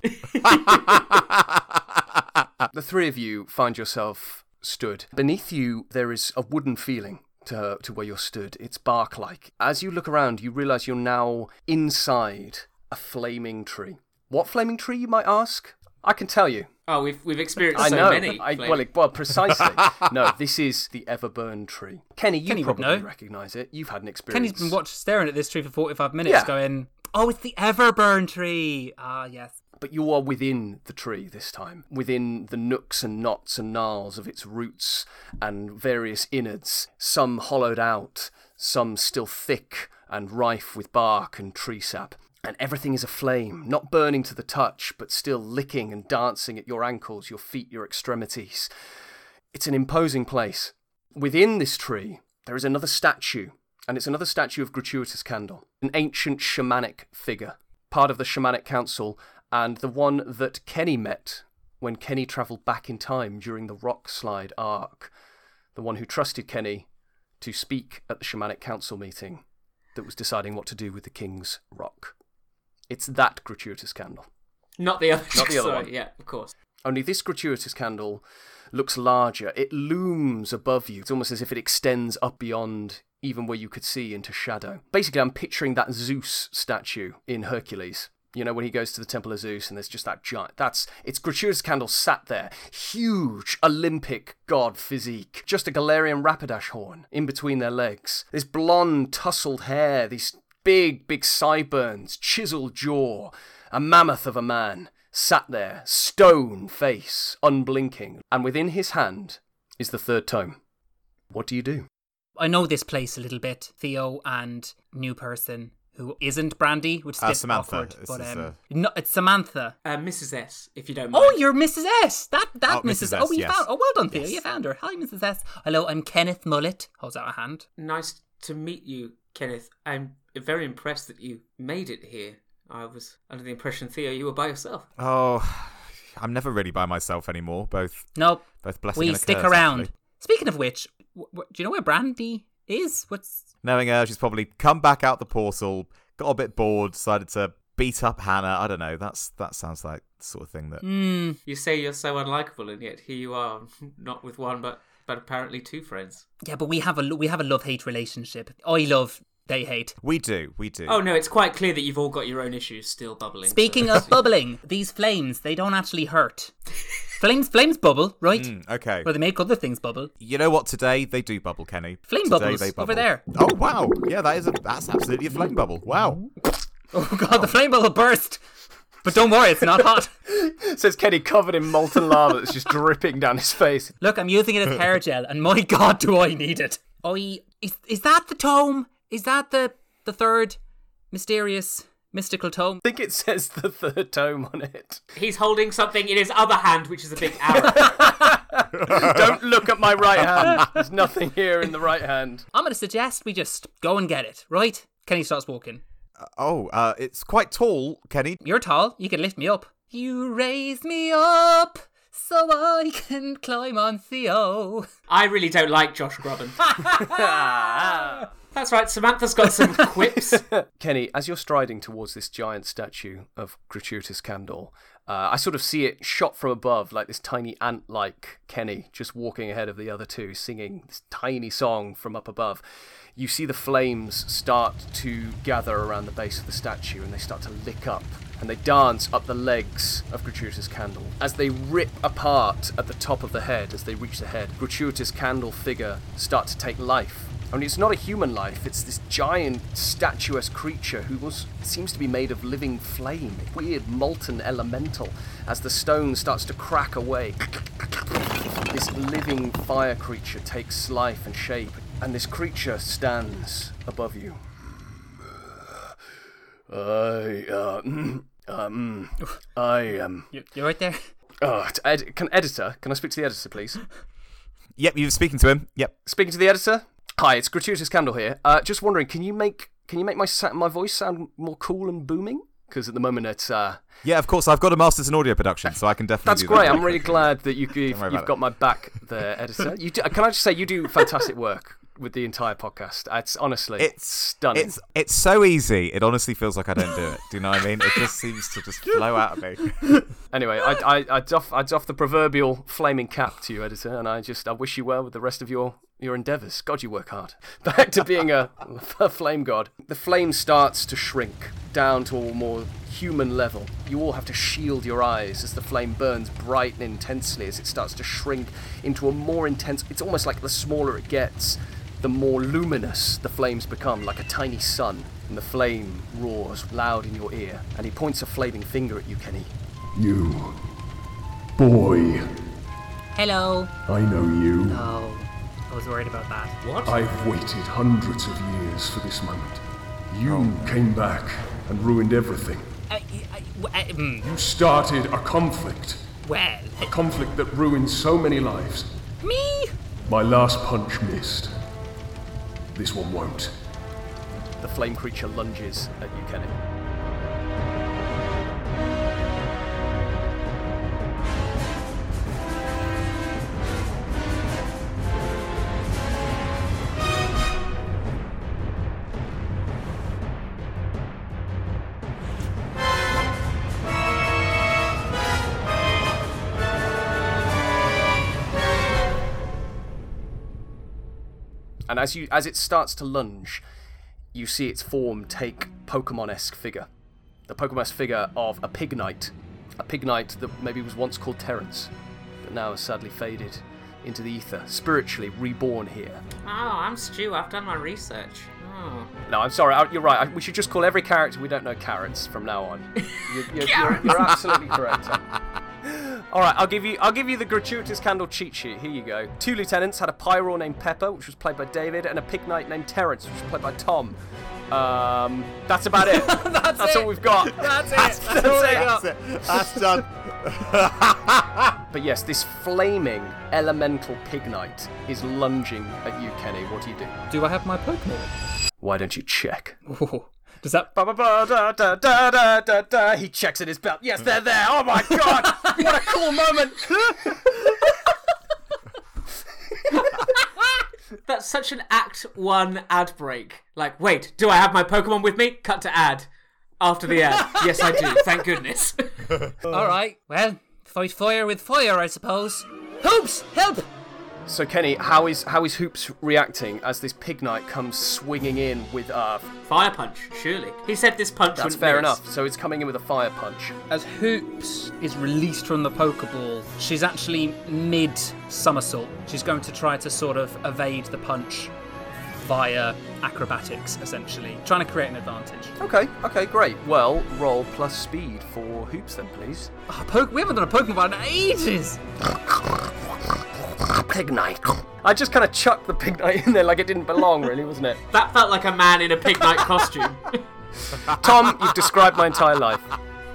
The three of you find yourself stood. Beneath you, there is a wooden feeling to, to where you're stood. It's bark like. As you look around, you realize you're now inside a flaming tree. What flaming tree, you might ask? I can tell you. Oh, we've we've experienced I so know. many. I, flavors. well, it, well, precisely. no, this is the Everburn tree. Kenny, you Kenny probably recognise it. You've had an experience. Kenny's been watching, staring at this tree for 45 minutes, Yeah. going, Oh, it's the Everburn tree. Ah, yes. But you are within the tree this time, within the nooks and knots and gnarls of its roots and various innards, some hollowed out, some still thick and rife with bark and tree sap. And everything is aflame, not burning to the touch, but still licking and dancing at your ankles, your feet, your extremities. It's an imposing place. Within this tree, there is another statue, and it's another statue of Gratuitous Candle, an ancient shamanic figure, part of the shamanic council, and the one that Kenny met when Kenny travelled back in time during the rock slide arc. The one who trusted Kenny to speak at the shamanic council meeting that was deciding what to do with the King's Rock. It's that Gratuitous Candle. Not the other. Not the other sorry, one. Yeah, of course. Only this gratuitous candle looks larger. It looms above you. It's almost as if it extends up beyond even where you could see into shadow. Basically, I'm picturing that Zeus statue in Hercules. You know, when he goes to the Temple of Zeus and there's just that giant. That's. It's gratuitous candle sat there. Huge Olympic god physique. Just a Galarian Rapidash horn in between their legs. This blonde, tousled hair. These big, big sideburns. Chiseled jaw. A mammoth of a man sat there, stone face, unblinking, and within his hand is the third tome. What do you do? I know this place a little bit. Theo and new person who isn't Brandy, which is a Uh, bit Samantha. awkward. But um, uh, no, it's Samantha. Uh, Mrs. S, if you don't mind. Oh, you're Mrs. S. That that Oh, Mrs. Mrs. Oh, you yes. found. Oh, well done, Theo. Yes. You found her. Hi, Mrs. S. Hello, I'm Kenneth Mullet. Holds out a hand. Nice to meet you, Kenneth. I'm very impressed that you made it here. I was under the impression, Theo, you were by yourself. Oh, I'm never really by myself anymore. Both Nope. both blessing we and a stick curse, around. actually. Speaking of which, w- w- do you know where Brandy is? What's Knowing her, she's probably come back out the portal, got a bit bored, decided to beat up Hannah. I don't know. That's that sounds like the sort of thing that. Hmm. You say you're so unlikable, and yet here you are, not with one, but but apparently two friends. Yeah, but we have a we have a love hate relationship. I love they hate. We do, we do. Oh no, it's quite clear that you've all got your own issues still bubbling. Speaking so- of bubbling, these flames, they don't actually hurt. flames flames bubble, right? Mm, okay. Well, they make other things bubble. You know what? Today they do bubble, Kenny. Flame Today bubbles they over there. Oh wow! Yeah, that is a that's absolutely a flame bubble. Wow. Oh god, the flame bubble burst! But don't worry, it's not hot. Says Kenny covered in molten lava that's just dripping down his face. Look, I'm using it as hair gel, and my god, do I need it. Oh, is, is that the tome? Is that the, the third mysterious, mystical tome? I think it says the third tome on it. He's holding something in his other hand, which is a big arrow. Don't look at my right hand. There's nothing here in the right hand. I'm going to suggest we just go and get it, right? Kenny starts walking. Oh, uh, it's quite tall, Kenny. You're tall. You can lift me up. You raise me up so I can climb on Theo. I really don't like Josh Groban. That's right, Samantha's got some quips. Kenny, as you're striding towards this giant statue of Gratuitous Candle, uh, I sort of see it shot from above, like this tiny ant like Kenny just walking ahead of the other two, singing this tiny song from up above. You see the flames start to gather around the base of the statue and they start to lick up and they dance up the legs of Gratuitous Candle. As they rip apart at the top of the head, as they reach the head, Gratuitous Candle figure start to take life. I mean, it's not a human life, it's this giant, statuesque creature who was seems to be made of living flame, weird molten elemental. As the stone starts to crack away, this living fire creature takes life and shape, and this creature stands above you. I, uh, mm, um, I am. You, you right there? Oh, t- ed- can editor? Can I speak to the editor, please? Yep, you're speaking to him. Yep. Speaking to the editor. Hi, it's gratuitous candle here. Uh, just wondering, can you make can you make my sa- my voice sound more cool and booming? Because at the moment it's uh, Yeah, of course. I've got a master's in audio production, so I can definitely. that's great. That. I'm really glad that you, you've, you've got my back there, editor. You do, can I just say you do fantastic work with the entire podcast. It's honestly It's stunning. It's it's so easy. It honestly feels like I don't do it. Do you know what I mean? It just seems to just flow out of me. Anyway, I, I, I doff, I doff the proverbial flaming cap to you, editor, and I just I wish you well with the rest of your, your endeavours. God, you work hard. Back to being a, a flame god. The flame starts to shrink down to a more human level. You all have to shield your eyes as the flame burns bright and intensely as it starts to shrink into a more intense. It's almost like the smaller it gets, the more luminous the flames become, like a tiny sun. And the flame roars loud in your ear, and he points a flaming finger at you, Kenny. You. Boy, Hello. I know you. Oh, I was worried about that. What? I've waited hundreds of years for this moment. You came back and ruined everything. Uh, I, I, I, mm, You started a conflict. well, A conflict that ruined so many lives. me? My last punch missed. This one won't. The flame creature lunges at you, Kenny. As you as it starts to lunge, you see its form take Pokemon-esque figure. The Pokemon-esque figure of a pig knight. A pig knight that maybe was once called Terence, but now has sadly faded into the ether, spiritually reborn here. Oh, I'm Stu. I've done my research. Oh. No, I'm sorry. I- You're right. I- We should just call every character we don't know carrots from now on. You're, you're, you're, you're absolutely correct. All right, I'll give you. I'll give you the gratuitous candle cheat sheet. Here you go. Two lieutenants had a pyro named Pepper, which was played by David, and a pig knight named Terence, which was played by Tom. Um, that's about it. that's all we've got. That's it. That's, That's all it. That's it. That's done. But yes, this flaming elemental pig knight is lunging at you, Kenny. What do you do? Do I have my Pokemon? Why don't you check? Oh, does that? Ba, ba, ba, da, da, da, da, da, da. He checks in his belt. Yes, they're there. Oh my god! what a cool moment! That's such an Act 1 ad break. Like, wait, do I have my Pokemon with me? Cut to ad. After the ad. yes, I do. Thank goodness. All right. Well, fight fire with fire, I suppose. Hoops, help! So Kenny, how is how is Hoops reacting as this pig knight comes swinging in with uh Fire punch, surely. He said this punch That's wouldn't fair miss. enough. So it's coming in with a fire punch. As Hoops is released from the Pokeball, she's actually mid somersault. She's going to try to sort of evade the punch via acrobatics, essentially, trying to create an advantage. Okay, okay, great. Well, roll plus speed for Hoops then, please. Oh, po- we haven't done a Pokemon in ages. Pig knight. I just kind of chucked the pig knight in there like it didn't belong, really, wasn't it? That felt like a man in a pig knight costume. Tom, you've described my entire life.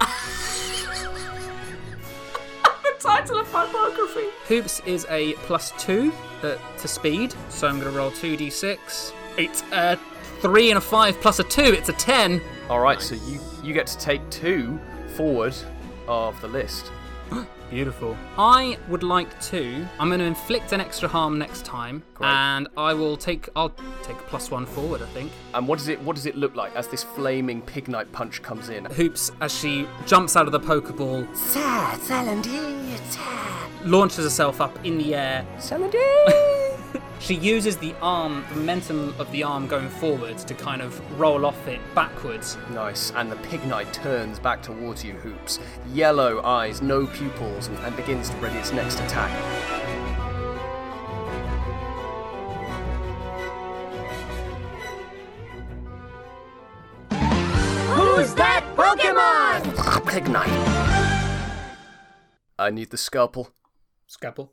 the title of my biography. Hoops is a plus two uh, to speed, so I'm going to roll 2d6. It's a three and a five plus a two, it's a ten. All right, so you you get to take two forward of the list. Beautiful. I would like to. I'm going to inflict an extra harm next time, Great. and I will take. I'll take a plus one forward. I think. And what does it what does it look like as this flaming pig knight punch comes in? Hoops, as she jumps out of the Pokeball, launches herself up in the air. she uses the arm, the momentum of the arm going forwards to kind of roll off it backwards. Nice. And the pig knight turns back towards you, Hoops. Yellow eyes, no pupils, and, and begins to ready its next attack. Who's that Pokemon? Pig knight. I need the scalpel. Scalpel.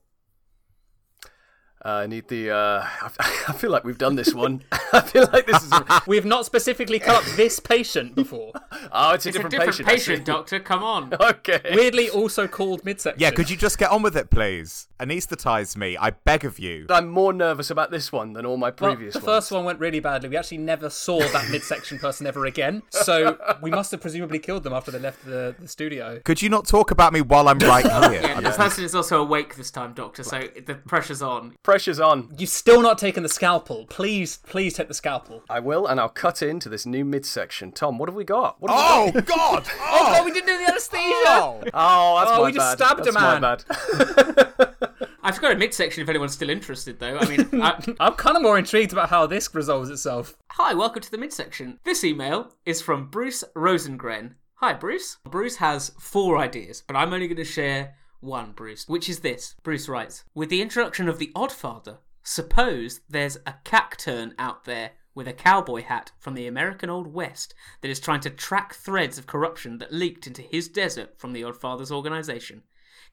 Uh, I need the. Uh, I feel like we've done this one. I feel like this is. A... We have not specifically cut this patient before. Oh, it's a It's different, a different patient. Patient. Doctor. Come on. Okay. Weirdly, also called midsection. Yeah, could you just get on with it, please? Anesthetize me, I beg of you. I'm more nervous about this one than all my previous. Well, previous the ones. first one went really badly. We actually never saw that midsection person ever again. So we must have presumably killed them after they left the, the studio. Could you not talk about me while I'm right here? Yeah, the person is also awake this time, Doctor, so the pressure's on. Pressure's on. You've still not taken the scalpel. Please, please take the scalpel. I will, and I'll cut into this new midsection. Tom, what have we got? What have we Oh God! Oh, God, we didn't do the anesthesia! got? Oh, that's Oh, my we just bad. stabbed a That's my man. bad. I've got a midsection if anyone's still interested, though. I mean, I... I'm kind of more intrigued about how this resolves itself. hi, welcome to the midsection. This email is from Bruce Rosengren. Hi, Bruce. Bruce has four ideas, but I'm only going to share one, Bruce, which is this. Bruce writes With the introduction of the Oddfather, suppose there's a cacturne out there with a cowboy hat from the American Old West that is trying to track threads of corruption that leaked into his desert from the Oddfather's organization.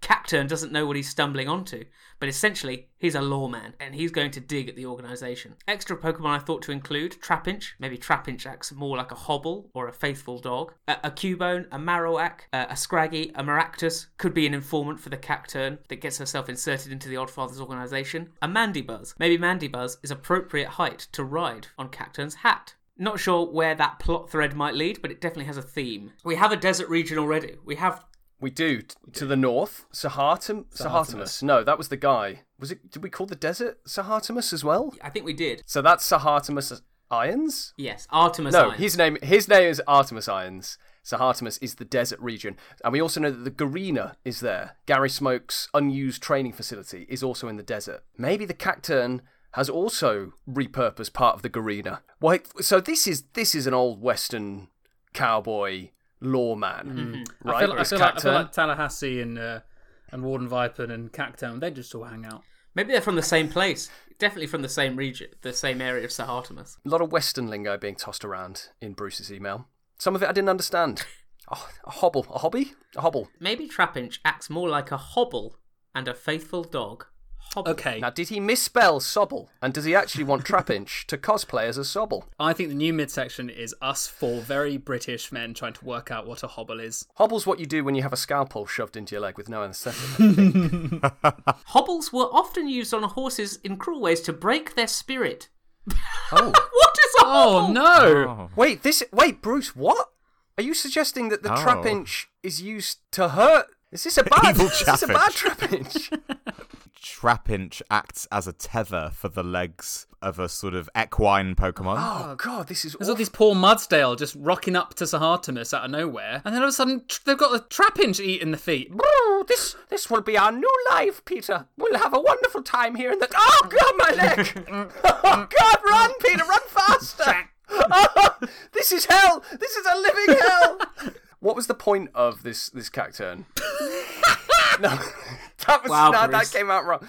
Cacturne doesn't know what he's stumbling onto, but essentially, he's a lawman, and he's going to dig at the organisation. Extra Pokemon I thought to include Trapinch, maybe Trapinch acts more like a Hobble or a faithful dog, a, a Cubone, a Marowak, a, a Scraggy, a Maractus, could be an informant for the Cacturne that gets herself inserted into the Oddfather's organisation, a Mandibuzz. Maybe Mandibuzz is appropriate height to ride on Cacturne's hat. Not sure where that plot thread might lead, but it definitely has a theme. We have a desert region already. We have We do t- to the north, Sahatim, Sahatimus. No, that was the guy. Was it? Did we call the desert Sahatimus as well? I think we did. So that's Sahatimus Irons. Yes, Artemis. no, Irons. his name his name is Artemis Irons. Sahatimus is the desert region, and we also know that the Garena is there. Gary Smoke's unused training facility is also in the desert. Maybe the Cacturne has also repurposed part of the Garena. Wait, so this is this is an old Western cowboy lawman, right? I feel, I, feel like, I feel like Tallahassee and uh, and Warden Viper and Cacturne, they just all hang out. Maybe they're from the same place. Definitely from the same region, the same area of Sahartimus. A lot of Western lingo being tossed around in Bruce's email. Some of it I didn't understand. Oh, a hobble, a hobby, a hobble. Maybe Trapinch acts more like a hobble and a faithful dog. Hobble. Okay, Now, did he misspell Sobble? And does he actually want Trapinch to cosplay as a Sobble? I think the new midsection is us four very British men trying to work out what a hobble is. Hobble's what you do when you have a scalpel shoved into your leg with no anaesthetic. Hobbles were often used on horses in cruel ways to break their spirit. oh. What is a Oh hobble? no! Oh. Wait, this. Wait, Bruce, what? Are you suggesting that the Oh. Trapinch is used to hurt? Is this a bad? Evil is this a bad Trapinch. Trapinch? Trapinch acts as a tether for the legs of a sort of equine Pokemon. Oh god, this is There's all these poor Mudsdale just rocking up to Sahartimus out of nowhere, and then all of a sudden tr- they've got the Trapinch eating the feet. This this will be our new life, Peter. We'll have a wonderful time here in the. Oh God, my leg! Oh God, run, Peter, run faster! Oh, this is hell. This is a living hell. What was the point of this this cacturne? no, that was Wow, no, Bruce. that came out wrong.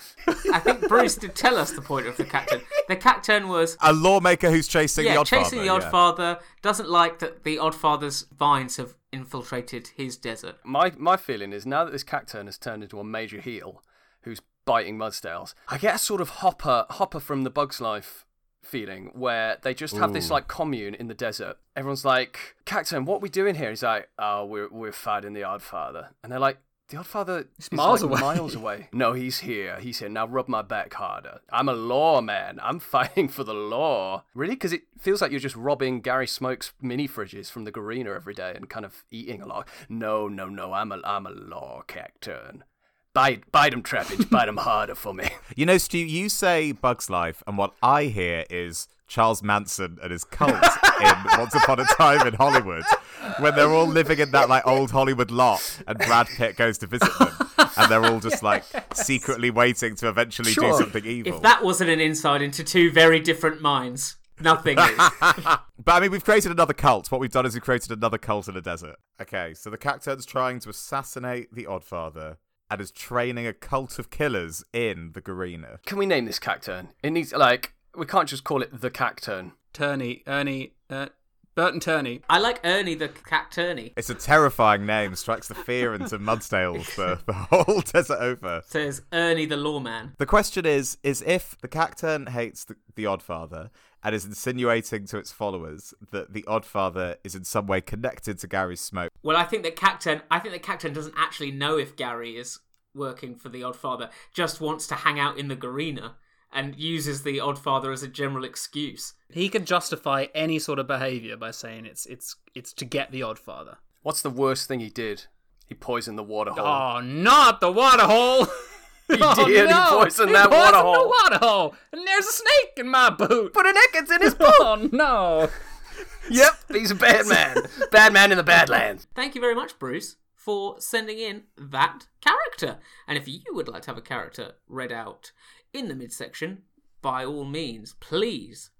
I think Bruce did tell us the point of the cacturne. The cacturne was A lawmaker who's chasing yeah, the chasing Oddfather. the yeah. Oddfather. Doesn't like that the odd father's vines have infiltrated his desert. My my feeling is now that this cacturne has turned into a major heel who's biting Mudsdales, I get a sort of Hopper Hopper from the Bugs Life feeling where they just have this like commune in the desert. Everyone's like, Cacturne, what are we doing here? He's like, Oh, we're we're fighting the odd father. And they're like, the Oddfather is miles like away." miles away. No, he's here. He's here. Now rub my back harder. I'm a lawman. I'm fighting for the law. Really? Because it feels like you're just robbing Gary Smoke's mini fridges from the Garena every day and kind of eating a lot. No, no, no. I'm a I'm a law cacturne. Bite bite him, Trappage. bite him harder for me. You know, Stu, you say Bugs Life, and what I hear is Charles Manson and his cult in Once Upon a Time in Hollywood, when they're all living in that like old Hollywood lot, and Brad Pitt goes to visit them, and they're all just like secretly waiting to eventually do something evil. If that wasn't an insight into two very different minds, nothing is. but I mean, we've created another cult. What we've done is we've created another cult in a desert. Okay, so the Cacturne's trying to assassinate the Oddfather and is training a cult of killers in the Garena. Can we name this cacturne? It needs like we can't just call it the cacturne. Turney, Ernie, uh, Burton Turney. I like Ernie the Cacturny. It's a terrifying name, strikes the fear into Mudsdales the, the whole desert over. Says Ernie the Lawman. The question is, is if the Cacturne hates the, the Oddfather and is insinuating to its followers that the Oddfather is in some way connected to Gary Smoke. Well, I think that Cacturne. I think that Cacturne doesn't actually know if Gary is working for the Oddfather. Just wants to hang out in the Garena and uses the Oddfather as a general excuse. He can justify any sort of behaviour by saying it's it's it's to get the Oddfather. What's the worst thing he did? He poisoned the water hole. Oh, not the water hole! He Oh, did. He no. poisoned He that water poisoned hole. the water hole, and there's a snake in my boot. Put an Ekans in his oh, boot. Oh no! Yep, he's a bad man. bad man in the Badlands. Thank you very much, Bruce, for sending in that character. And if you would like to have a character read out in the midsection, by all means, please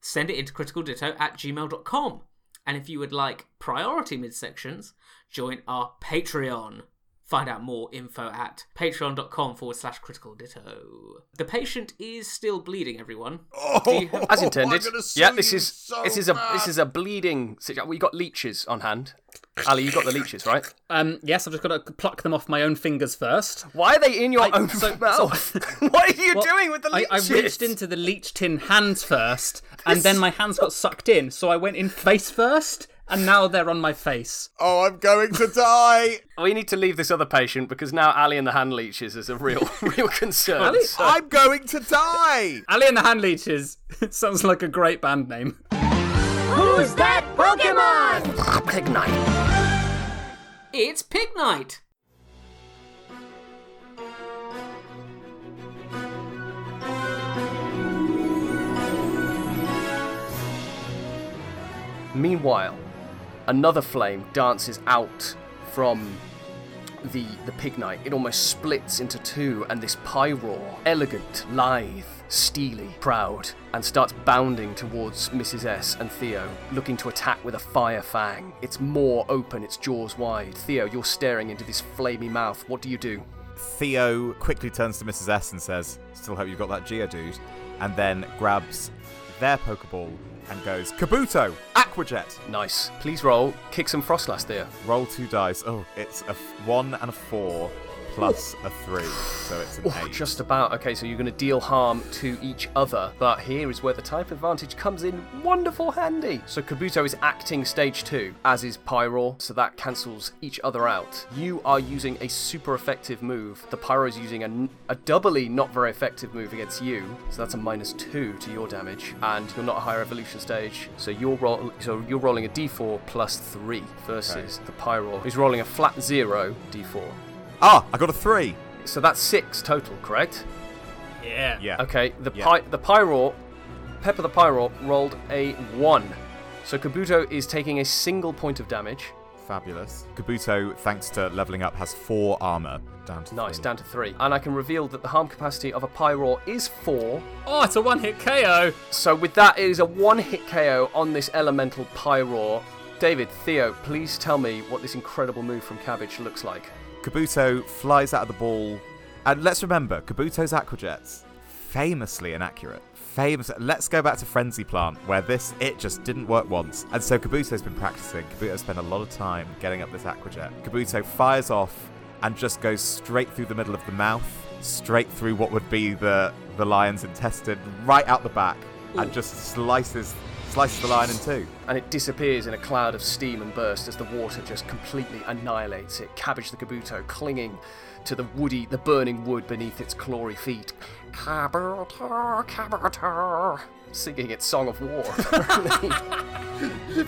send it into criticalditto at gmail.com. And if you would like priority midsections, join our Patreon. Find out more info at patreon.com forward slash critical ditto. The patient is still bleeding, everyone. Do you have- As intended. yeah, this is this is a this is a bleeding situation. We got leeches on hand. Ali, you got the leeches, right? Um, yes, I've just got to pluck them off my own fingers first. Why are they in your I- own so- mouth? what are you Well, doing with the leeches? I reached into the leech tin hands first, and then my hands got sucked in, so I went in face first, and now they're on my face. Oh, I'm going to die! We need to leave this other patient because now Ali and the hand leeches is a real real concern. Ali? So- I'm going to die! Ali and the Hand Leeches sounds like a great band name. Who's that Pokemon? Pignite. It's Pig Night! Meanwhile, another flame dances out from the the pig knight. It almost splits into two, and this Pyroar, elegant, lithe, steely, proud, and starts bounding towards Mrs. S and Theo, looking to attack with a fire fang. It's more open, its jaws wide. Theo, you're staring into this flamey mouth. What do you do? Theo quickly turns to Mrs. S and says, Still hope you've got that Geodude. And then grabs their Pokeball and goes, Kabuto! Aquajet! Nice. Please roll. Kick some Froslass, Theo. Roll two dice. Oh, it's a f- one and a four plus a three. So it's an Oh, eight. just about. Okay, so you're going to deal harm to each other, but here is where the type advantage comes in wonderful handy. So Kabuto is acting stage two, as is Pyro, so that cancels each other out. You are using a super effective move. The Pyro is using a, a doubly not very effective move against you, so that's a minus two to your damage, and you're not a higher evolution stage, so you're roll- so you're rolling a D4 plus three versus the Pyro, who's rolling a flat zero D4. Ah, I got a three. So that's six total, correct? Yeah. Yeah. Okay, the Yeah. pi- the Pyro, Pepper the Pyro rolled a one. So Kabuto is taking a single point of damage. Fabulous. Kabuto, thanks to leveling up, has four armor down to Nice, three. down to three. And I can reveal that the harm capacity of a Pyro is four. Oh, it's a one-hit KO. So with that, it is a one-hit KO on this elemental Pyro. David, Theo, please tell me what this incredible move from Cabbage looks like. Kabuto flies out of the ball, and let's remember, Kabuto's aquajets famously inaccurate. Famous. Let's go back to Frenzy Plant, where this it just didn't work once, and so Kabuto's been practicing. Kabuto spent a lot of time getting up this aquajet. Kabuto fires off and just goes straight through the middle of the mouth, straight through what would be the the lion's intestine, right out the back, and just slices slices the lion in two. and it disappears in a cloud of steam and burst as the water just completely annihilates it. Cabbage the Kabuto clinging to the woody, the burning wood beneath its clawy feet. Kabuto, Kabuto, singing its song of war.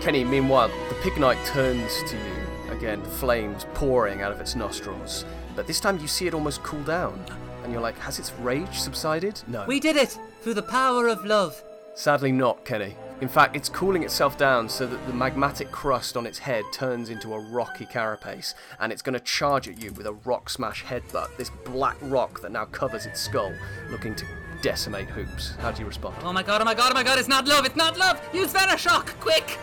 Kenny, meanwhile, the pig knight turns to you again, flames pouring out of its nostrils. But this time you see it almost cool down. And you're like, has its rage subsided? No. We did it through the power of love. Sadly not, Kenny. In fact, it's cooling itself down so that the magmatic crust on its head turns into a rocky carapace, and it's going to charge at you with a rock smash headbutt, this black rock that now covers its skull, looking to decimate Hoops. How do you respond? Oh my god, oh my god, oh my god, it's not love, it's not love! Use Venoshock, quick!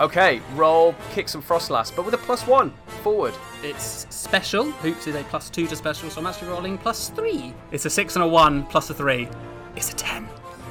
Okay, roll, kick some Froslass, but with a plus one, forward. It's special. Hoops is a plus two to special, so I'm actually rolling plus three. It's a six and a one plus a three. It's a ten.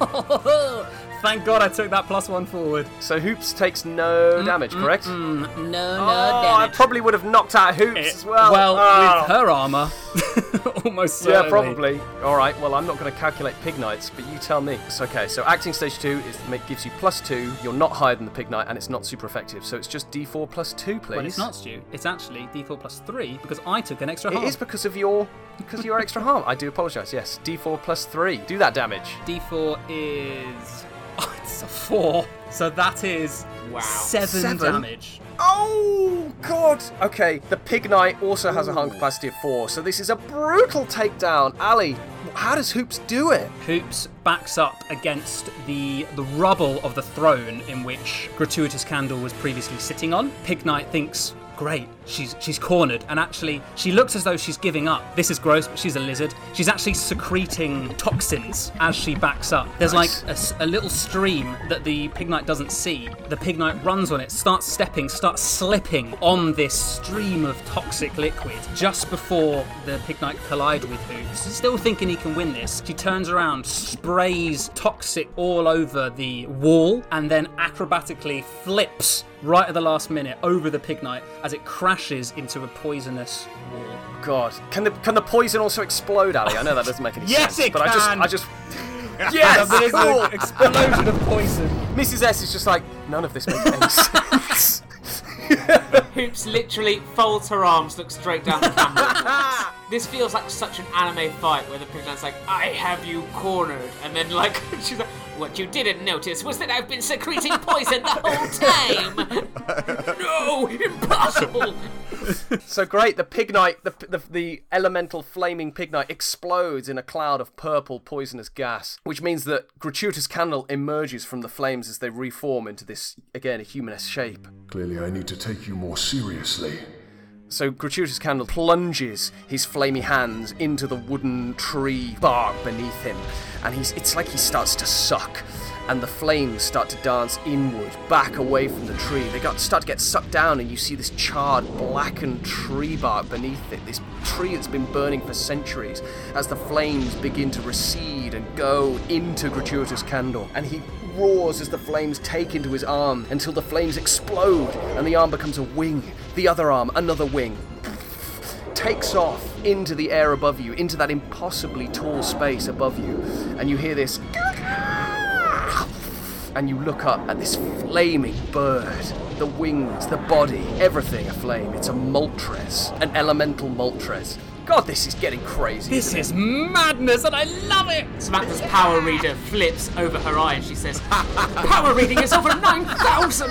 Thank God I took that plus one forward. So Hoops takes no damage, correct? Mm, no, no oh, I damage. probably would have knocked out Hoops It- as well. well, Oh. with her armor, almost certainly. Yeah, probably. All right. Well, I'm not going to calculate pig knights, but you tell me. It's okay. So acting stage two is make, gives you plus two. You're not higher than the pig knight, and it's not super effective. So it's just D4 plus two, please. Well, it's not Stu. It's actually D4 plus three because I took an extra It harm. is because of your because of your extra harm. I do apologise. Yes, D4 plus three. Do that damage. D4 is. Oh, it's a four. So that is Wow. seven, Seven? damage. Oh God. Okay. The pig knight also has a harm capacity of four. So this is a brutal takedown. Ali, how does Hoops do it? Hoops backs up against the the rubble of the throne in which Gratuitous Candle was previously sitting on. Pig Knight thinks, great, she's she's cornered, and actually she looks as though she's giving up. This is gross, but she's a lizard. She's actually secreting toxins as she backs up. There's Nice. like a little stream that the Pig Knight doesn't see. The Pig Knight runs on it, starts stepping, starts slipping on this stream of toxic liquid just before the Pig Knight collide with Hoops. Still thinking he can win this, she turns around, sprays toxic all over the wall, and then acrobatically flips right at the last minute over the Pig Knight as it crashes into a poisonous wall. God, can the can the poison also explode, Ali? I know that doesn't make any Yes, sense. it but I just can. I just yes, There's cool. an explosion of poison. Mrs. S is just like none of this makes any sense. Hoops literally folds her arms, looks straight down the camera. this feels like such an anime fight where the pig knight's like, I have you cornered. And then, like, she's like, What you didn't notice was that I've been secreting poison the whole time. no, impossible. so great, the pig knight, the, the the elemental flaming pig knight explodes in a cloud of purple poisonous gas, which means that gratuitous candle emerges from the flames as they reform into this again a humanist shape. Clearly, I need to take you more seriously. So Gratuitous Candle plunges his flamey hands into the wooden tree bark beneath him, and he's it's like he starts to suck, and the flames start to dance inward, back away from the tree. They got start to get sucked down, and you see this charred, blackened tree bark beneath it. This tree that's been burning for centuries, as the flames begin to recede and go into Gratuitous Candle, and he roars as the flames take into his arm until the flames explode and the arm becomes a wing. The other arm, another wing, takes off into the air above you, into that impossibly tall space above you, and you hear this. And you look up at this flaming bird. The wings, the body, everything aflame. It's a Moltres, an elemental Moltres. God, this is getting crazy. This is madness, and I love it. Samantha's power reader flips over her eye and she says, Power reading is over 9,000!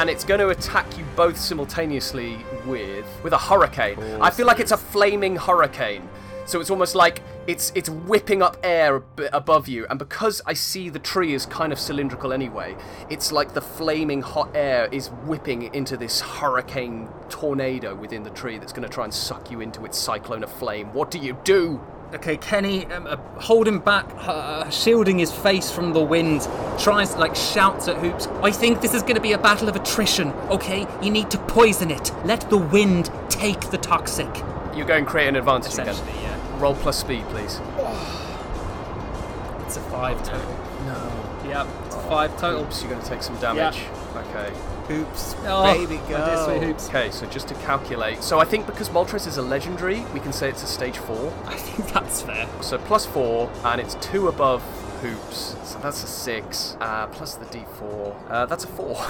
And it's going to attack you both simultaneously with with a hurricane. I feel like it's a flaming hurricane. So it's almost like it's it's whipping up air above you, and because I see the tree is kind of cylindrical anyway, it's like the flaming hot air is whipping into this hurricane tornado within the tree that's going to try and suck you into its cyclone of flame. What do you do? Okay, Kenny, um, uh, holding back, uh, shielding his face from the wind, tries like shouts at Hoops. I think this is going to be a battle of attrition. Okay, you need to poison it. Let the wind take the toxic. You go and create an advantage again. Yeah. Roll plus speed, please. It's a five total. No. Yep, it's a five total. Oops, you're going to take some damage. Okay. Oops, Oh, baby, my go. Hoops. Okay, so just to calculate. So I think because Moltres is a legendary, we can say it's a stage four. I think that's fair. So plus four, and it's two above Hoops. So that's a six. Uh, plus the d4. Uh, that's a four.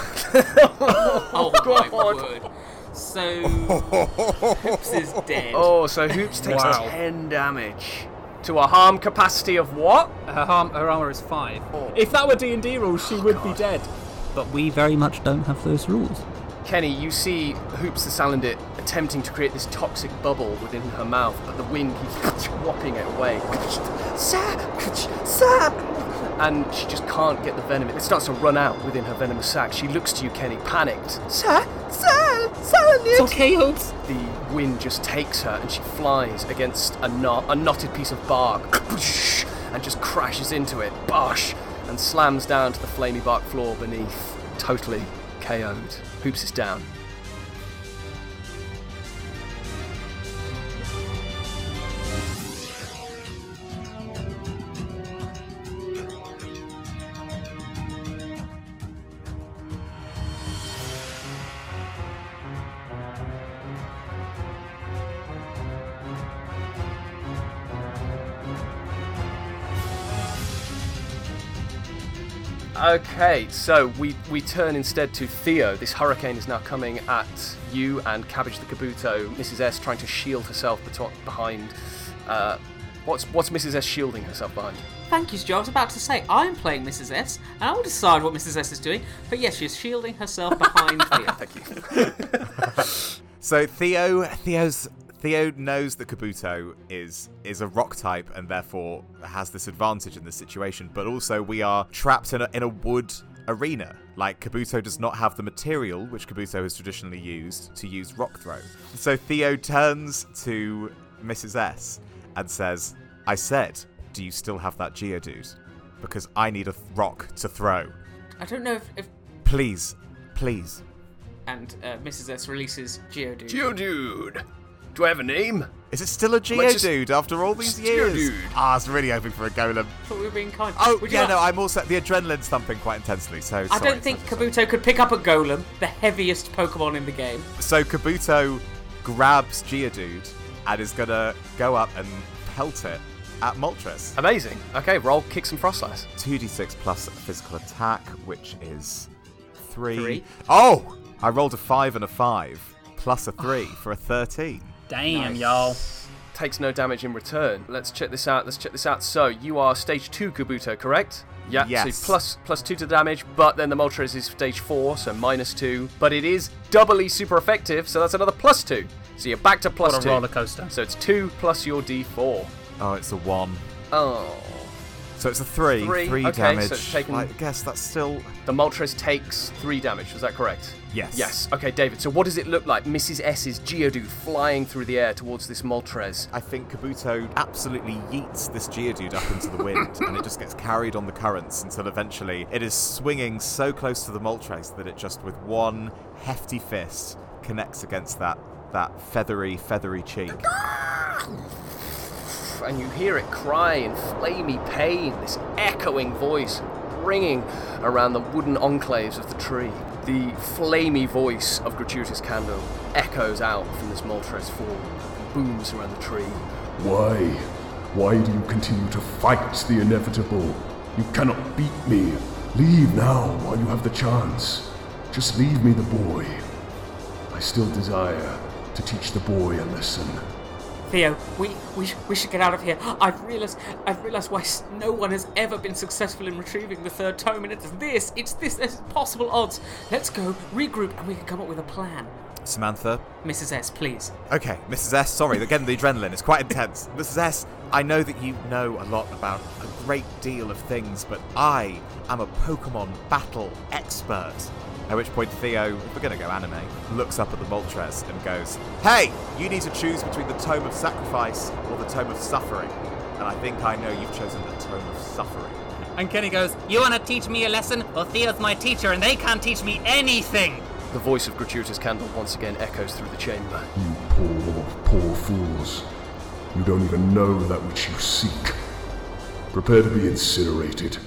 Oh my word. So, Hoops is dead. Oh, so Hoops takes Wow. 10 damage. To a harm capacity of what? Her, harm, her armor is five. If that were D and D rules, she would be dead. But we very much don't have those rules. Kenny, you see Hoops the Salandit attempting to create this toxic bubble within her mouth, but the wind keeps whopping it away. And she just can't get the venom. It starts to run out within her venomous sac. She looks to you, Kenny, panicked. Sir! Sir! Salandit! It's okay, Hoops. The wind just takes her and she flies against a, knot, a knotted piece of bark and just crashes into it, bosh, and slams down to the flamey bark floor beneath, totally KO'd. Hoops is down. Okay, so we, we turn instead to Theo. This hurricane is now coming at you and Cabbage the Kabuto. Mrs. S trying to shield herself beto- behind. Uh, what's what's Mrs. S shielding herself behind? Thank you, Stu. I was about to say, I'm playing Mrs. S, and I will decide what Mrs. S is doing. But yes, she's shielding herself behind Theo. Thank you. So Theo, Theo's Theo knows that Kabuto is is a rock type and therefore has this advantage in this situation. But also, we are trapped in a in a wood arena. Like Kabuto does not have the material which Kabuto has traditionally used to use rock throw. So Theo turns to Mrs. S and says, "I said, do you still have that Geodude? Because I need a th- rock to throw. I don't know if. if Please, please." and uh, Mrs. S releases Geodude. Geodude! Do I have a name? Is it still a Let's just- Geodude after all these years? Geodude. Ah, I was really hoping for a golem. thought we were being kind. Oh, Would yeah, like- no, I'm also. The adrenaline's thumping quite intensely, so. I sorry, don't think sorry, Kabuto could pick up a Golem, the heaviest Pokemon in the game. So Kabuto grabs Geodude and is gonna go up and pelt it at Moltres. Amazing. Okay, roll kick some Froslass. 2d6 plus physical attack, which is three. Three. Oh! I rolled a 5 and a 5, plus a 3 for a 13. Damn, y'all. Takes no damage in return. Let's check this out. Let's check this out. So you are stage two Kabuto, correct? Yeah. Yes. So plus plus two to damage, but then the Moltres is stage four, so minus two. But it is doubly super effective, so that's another plus two. So you're back to plus What a two. roller coaster. So it's two plus your D4. Oh, it's a 1. Oh. So it's a 3. Three, 3 okay, so damage. it's taken- I guess that's still. The Moltres takes three damage. Was that correct? Yes. Yes. Okay, David. So what does it look like? Mrs. S's Geodude flying through the air towards this Moltres. I think Kabuto absolutely yeets this Geodude up into the wind, and it just gets carried on the currents until eventually it is swinging so close to the Moltres that it just, with one hefty fist, connects against that that feathery, feathery cheek. and you hear it cry in flamey pain, this echoing voice. ringing around the wooden enclaves of the tree. The flamy voice of Gratuitous Candle echoes out from this Moltres form, and booms around the tree. Why? Why do you continue to fight the inevitable? You cannot beat me. Leave now while you have the chance. Just leave me the boy. I still desire to teach the boy a lesson. Theo, we, we, we should get out of here. I've realised I've realised why no one has ever been successful in retrieving the third tome, and it's this. It's this. There's possible odds. Let's go, regroup, and we can come up with a plan. Samantha. Mrs. S, please. Okay, Mrs. S, sorry, again, the adrenaline is quite intense. Mrs. S, I know that you know a lot about a great deal of things, but I am a Pokemon battle expert. At which point Theo, if we're going to go anime, looks up at the Moltres and goes, Hey, you need to choose between the Tome of Sacrifice or the Tome of Suffering. And I think I know you've chosen the Tome of Suffering. And Kenny goes, You want to teach me a lesson? Well, Theo's my teacher and they can't teach me anything. The voice of Gratuitous Candle once again echoes through the chamber. You poor, poor fools. You don't even know that which you seek. Prepare to be incinerated.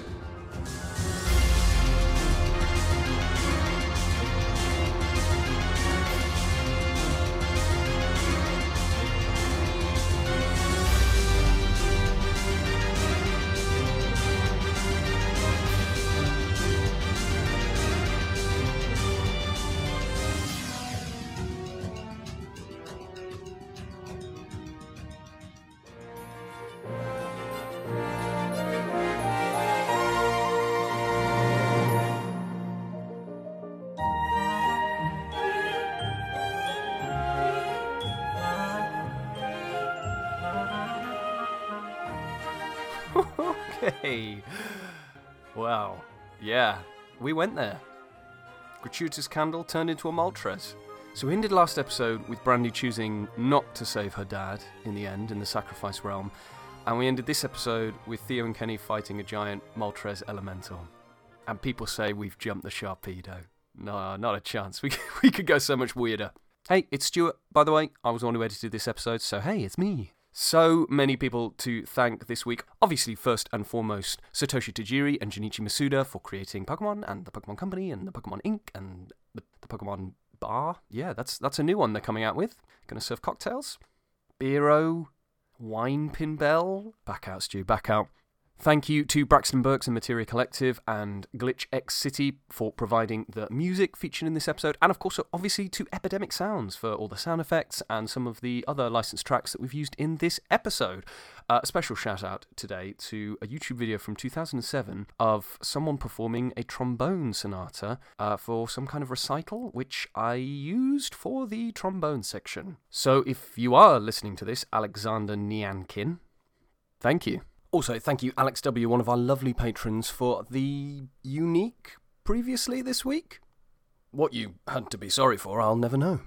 Yeah, we went there. Gratuitous Candle turned into a Moltres. So we ended last episode with Brandy choosing not to save her dad in the end in the sacrifice realm, and we ended this episode with Theo and Kenny fighting a giant Moltres elemental. And people say we've jumped the Sharpedo. No, not a chance. We, we could go so much weirder. Hey, it's Stuart, by the way. I was the one who edited this episode, so hey, it's me. So many people to thank this week. Obviously, first and foremost, Satoshi Tajiri and Junichi Masuda for creating Pokemon and the Pokemon Company and the Pokemon Inc. and the, the Pokemon Bar. Yeah, that's that's a new one they're coming out with. Gonna serve cocktails. Beero, Wine Pin Bell. Back out, Stu, back out. Thank you to Braxton Burks and Materia Collective and Glitch X City for providing the music featured in this episode, and of course, obviously, to Epidemic Sounds for all the sound effects and some of the other licensed tracks that we've used in this episode. Uh, a special shout out today to a YouTube video from 2007 of someone performing a trombone sonata uh, for some kind of recital, which I used for the trombone section. So if you are listening to this, Alexander Niankin, thank you. Also, thank you, Alex W., one of our lovely patrons, for the unique previously this week. What you had to be sorry for, I'll never know.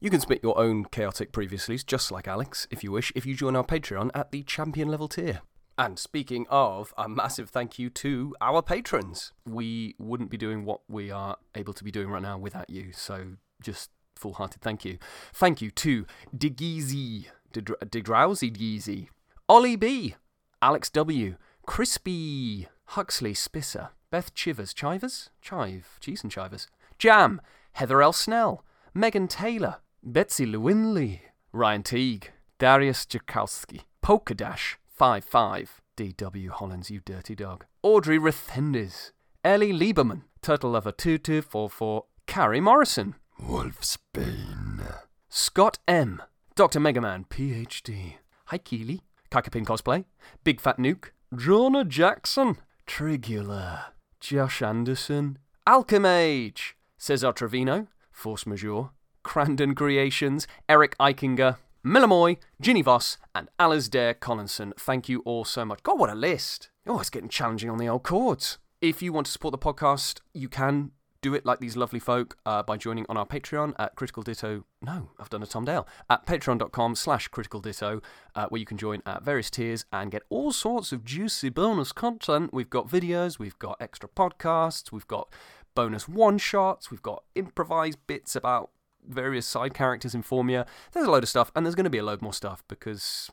You can submit your own chaotic previouslys, just like Alex, if you wish, if you join our Patreon at the champion level tier. And speaking of, a massive thank you to our patrons. We wouldn't be doing what we are able to be doing right now without you, so just full hearted thank you. Thank you to Digeezy, Digdrowsy Geezy, Ollie B, Alex W, Crispy, Huxley Spisser, Beth Chivers, Chivers? Chive, Cheese and Chivers, Jam, Heather L. Snell, Megan Taylor, Betsy Lewinley, Ryan Teague, Darius Jakowski, Polka Dash, 55, D.W. Hollins, you dirty dog, Audrey Rethendis, Ellie Lieberman, Turtle Lover 2244, Carrie Morrison, Wolfsbane, Scott M, Dr. Megaman, PhD, Hi Keely, Kakapin Cosplay, Big Fat Nuke, Jonah Jackson, Trigula, Josh Anderson, Alchemage, Cesar Trevino, Force Majeure, Crandon Creations, Eric Eichinger, Millamoy, Ginny Voss, and Alasdair Collinson. Thank you all so much. God, what a list! Oh, it's getting challenging on the old chords. If you want to support the podcast, you can do it like these lovely folk uh, by joining on our Patreon at Critical Ditto. No, I've done a Tom Dale. At patreon.com slash Critical Ditto, uh, where you can join at various tiers and get all sorts of juicy bonus content. We've got videos, we've got extra podcasts, we've got bonus one shots, we've got improvised bits about various side characters in Formia. There's a load of stuff, and there's going to be a load more stuff because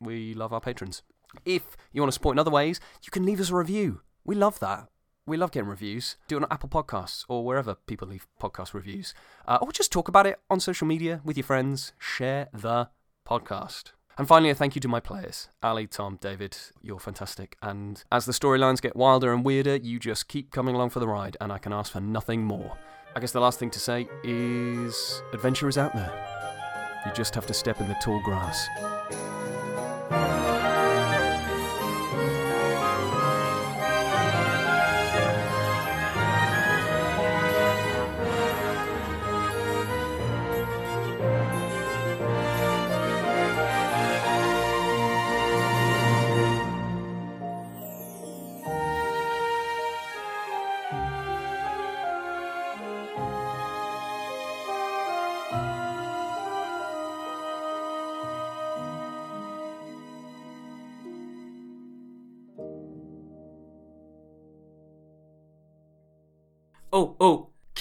we love our patrons. If you want to support in other ways, you can leave us a review. We love that. We love getting reviews. Do it on Apple Podcasts or wherever people leave podcast reviews. Uh, or just talk about it on social media with your friends. Share the podcast. And finally, a thank you to my players Ali, Tom, David. You're fantastic. And as the storylines get wilder and weirder, you just keep coming along for the ride, and I can ask for nothing more. I guess the last thing to say is adventure is out there. You just have to step in the tall grass.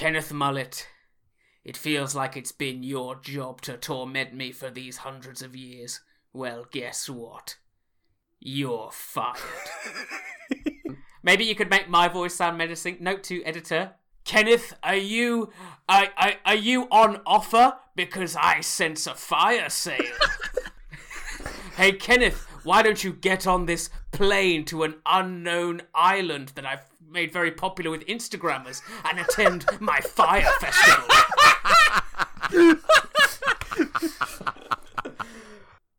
Kenneth Mullet. It feels like it's been your job to torment me for these hundreds of years. Well, guess what? You're fired. Maybe you could make my voice sound menacing. Note to editor. Kenneth, are you are, are, are you on offer? Because I sense a fire sale. hey Kenneth, why don't you get on this plane to an unknown island that I've made very popular with Instagrammers and attend my fire festival.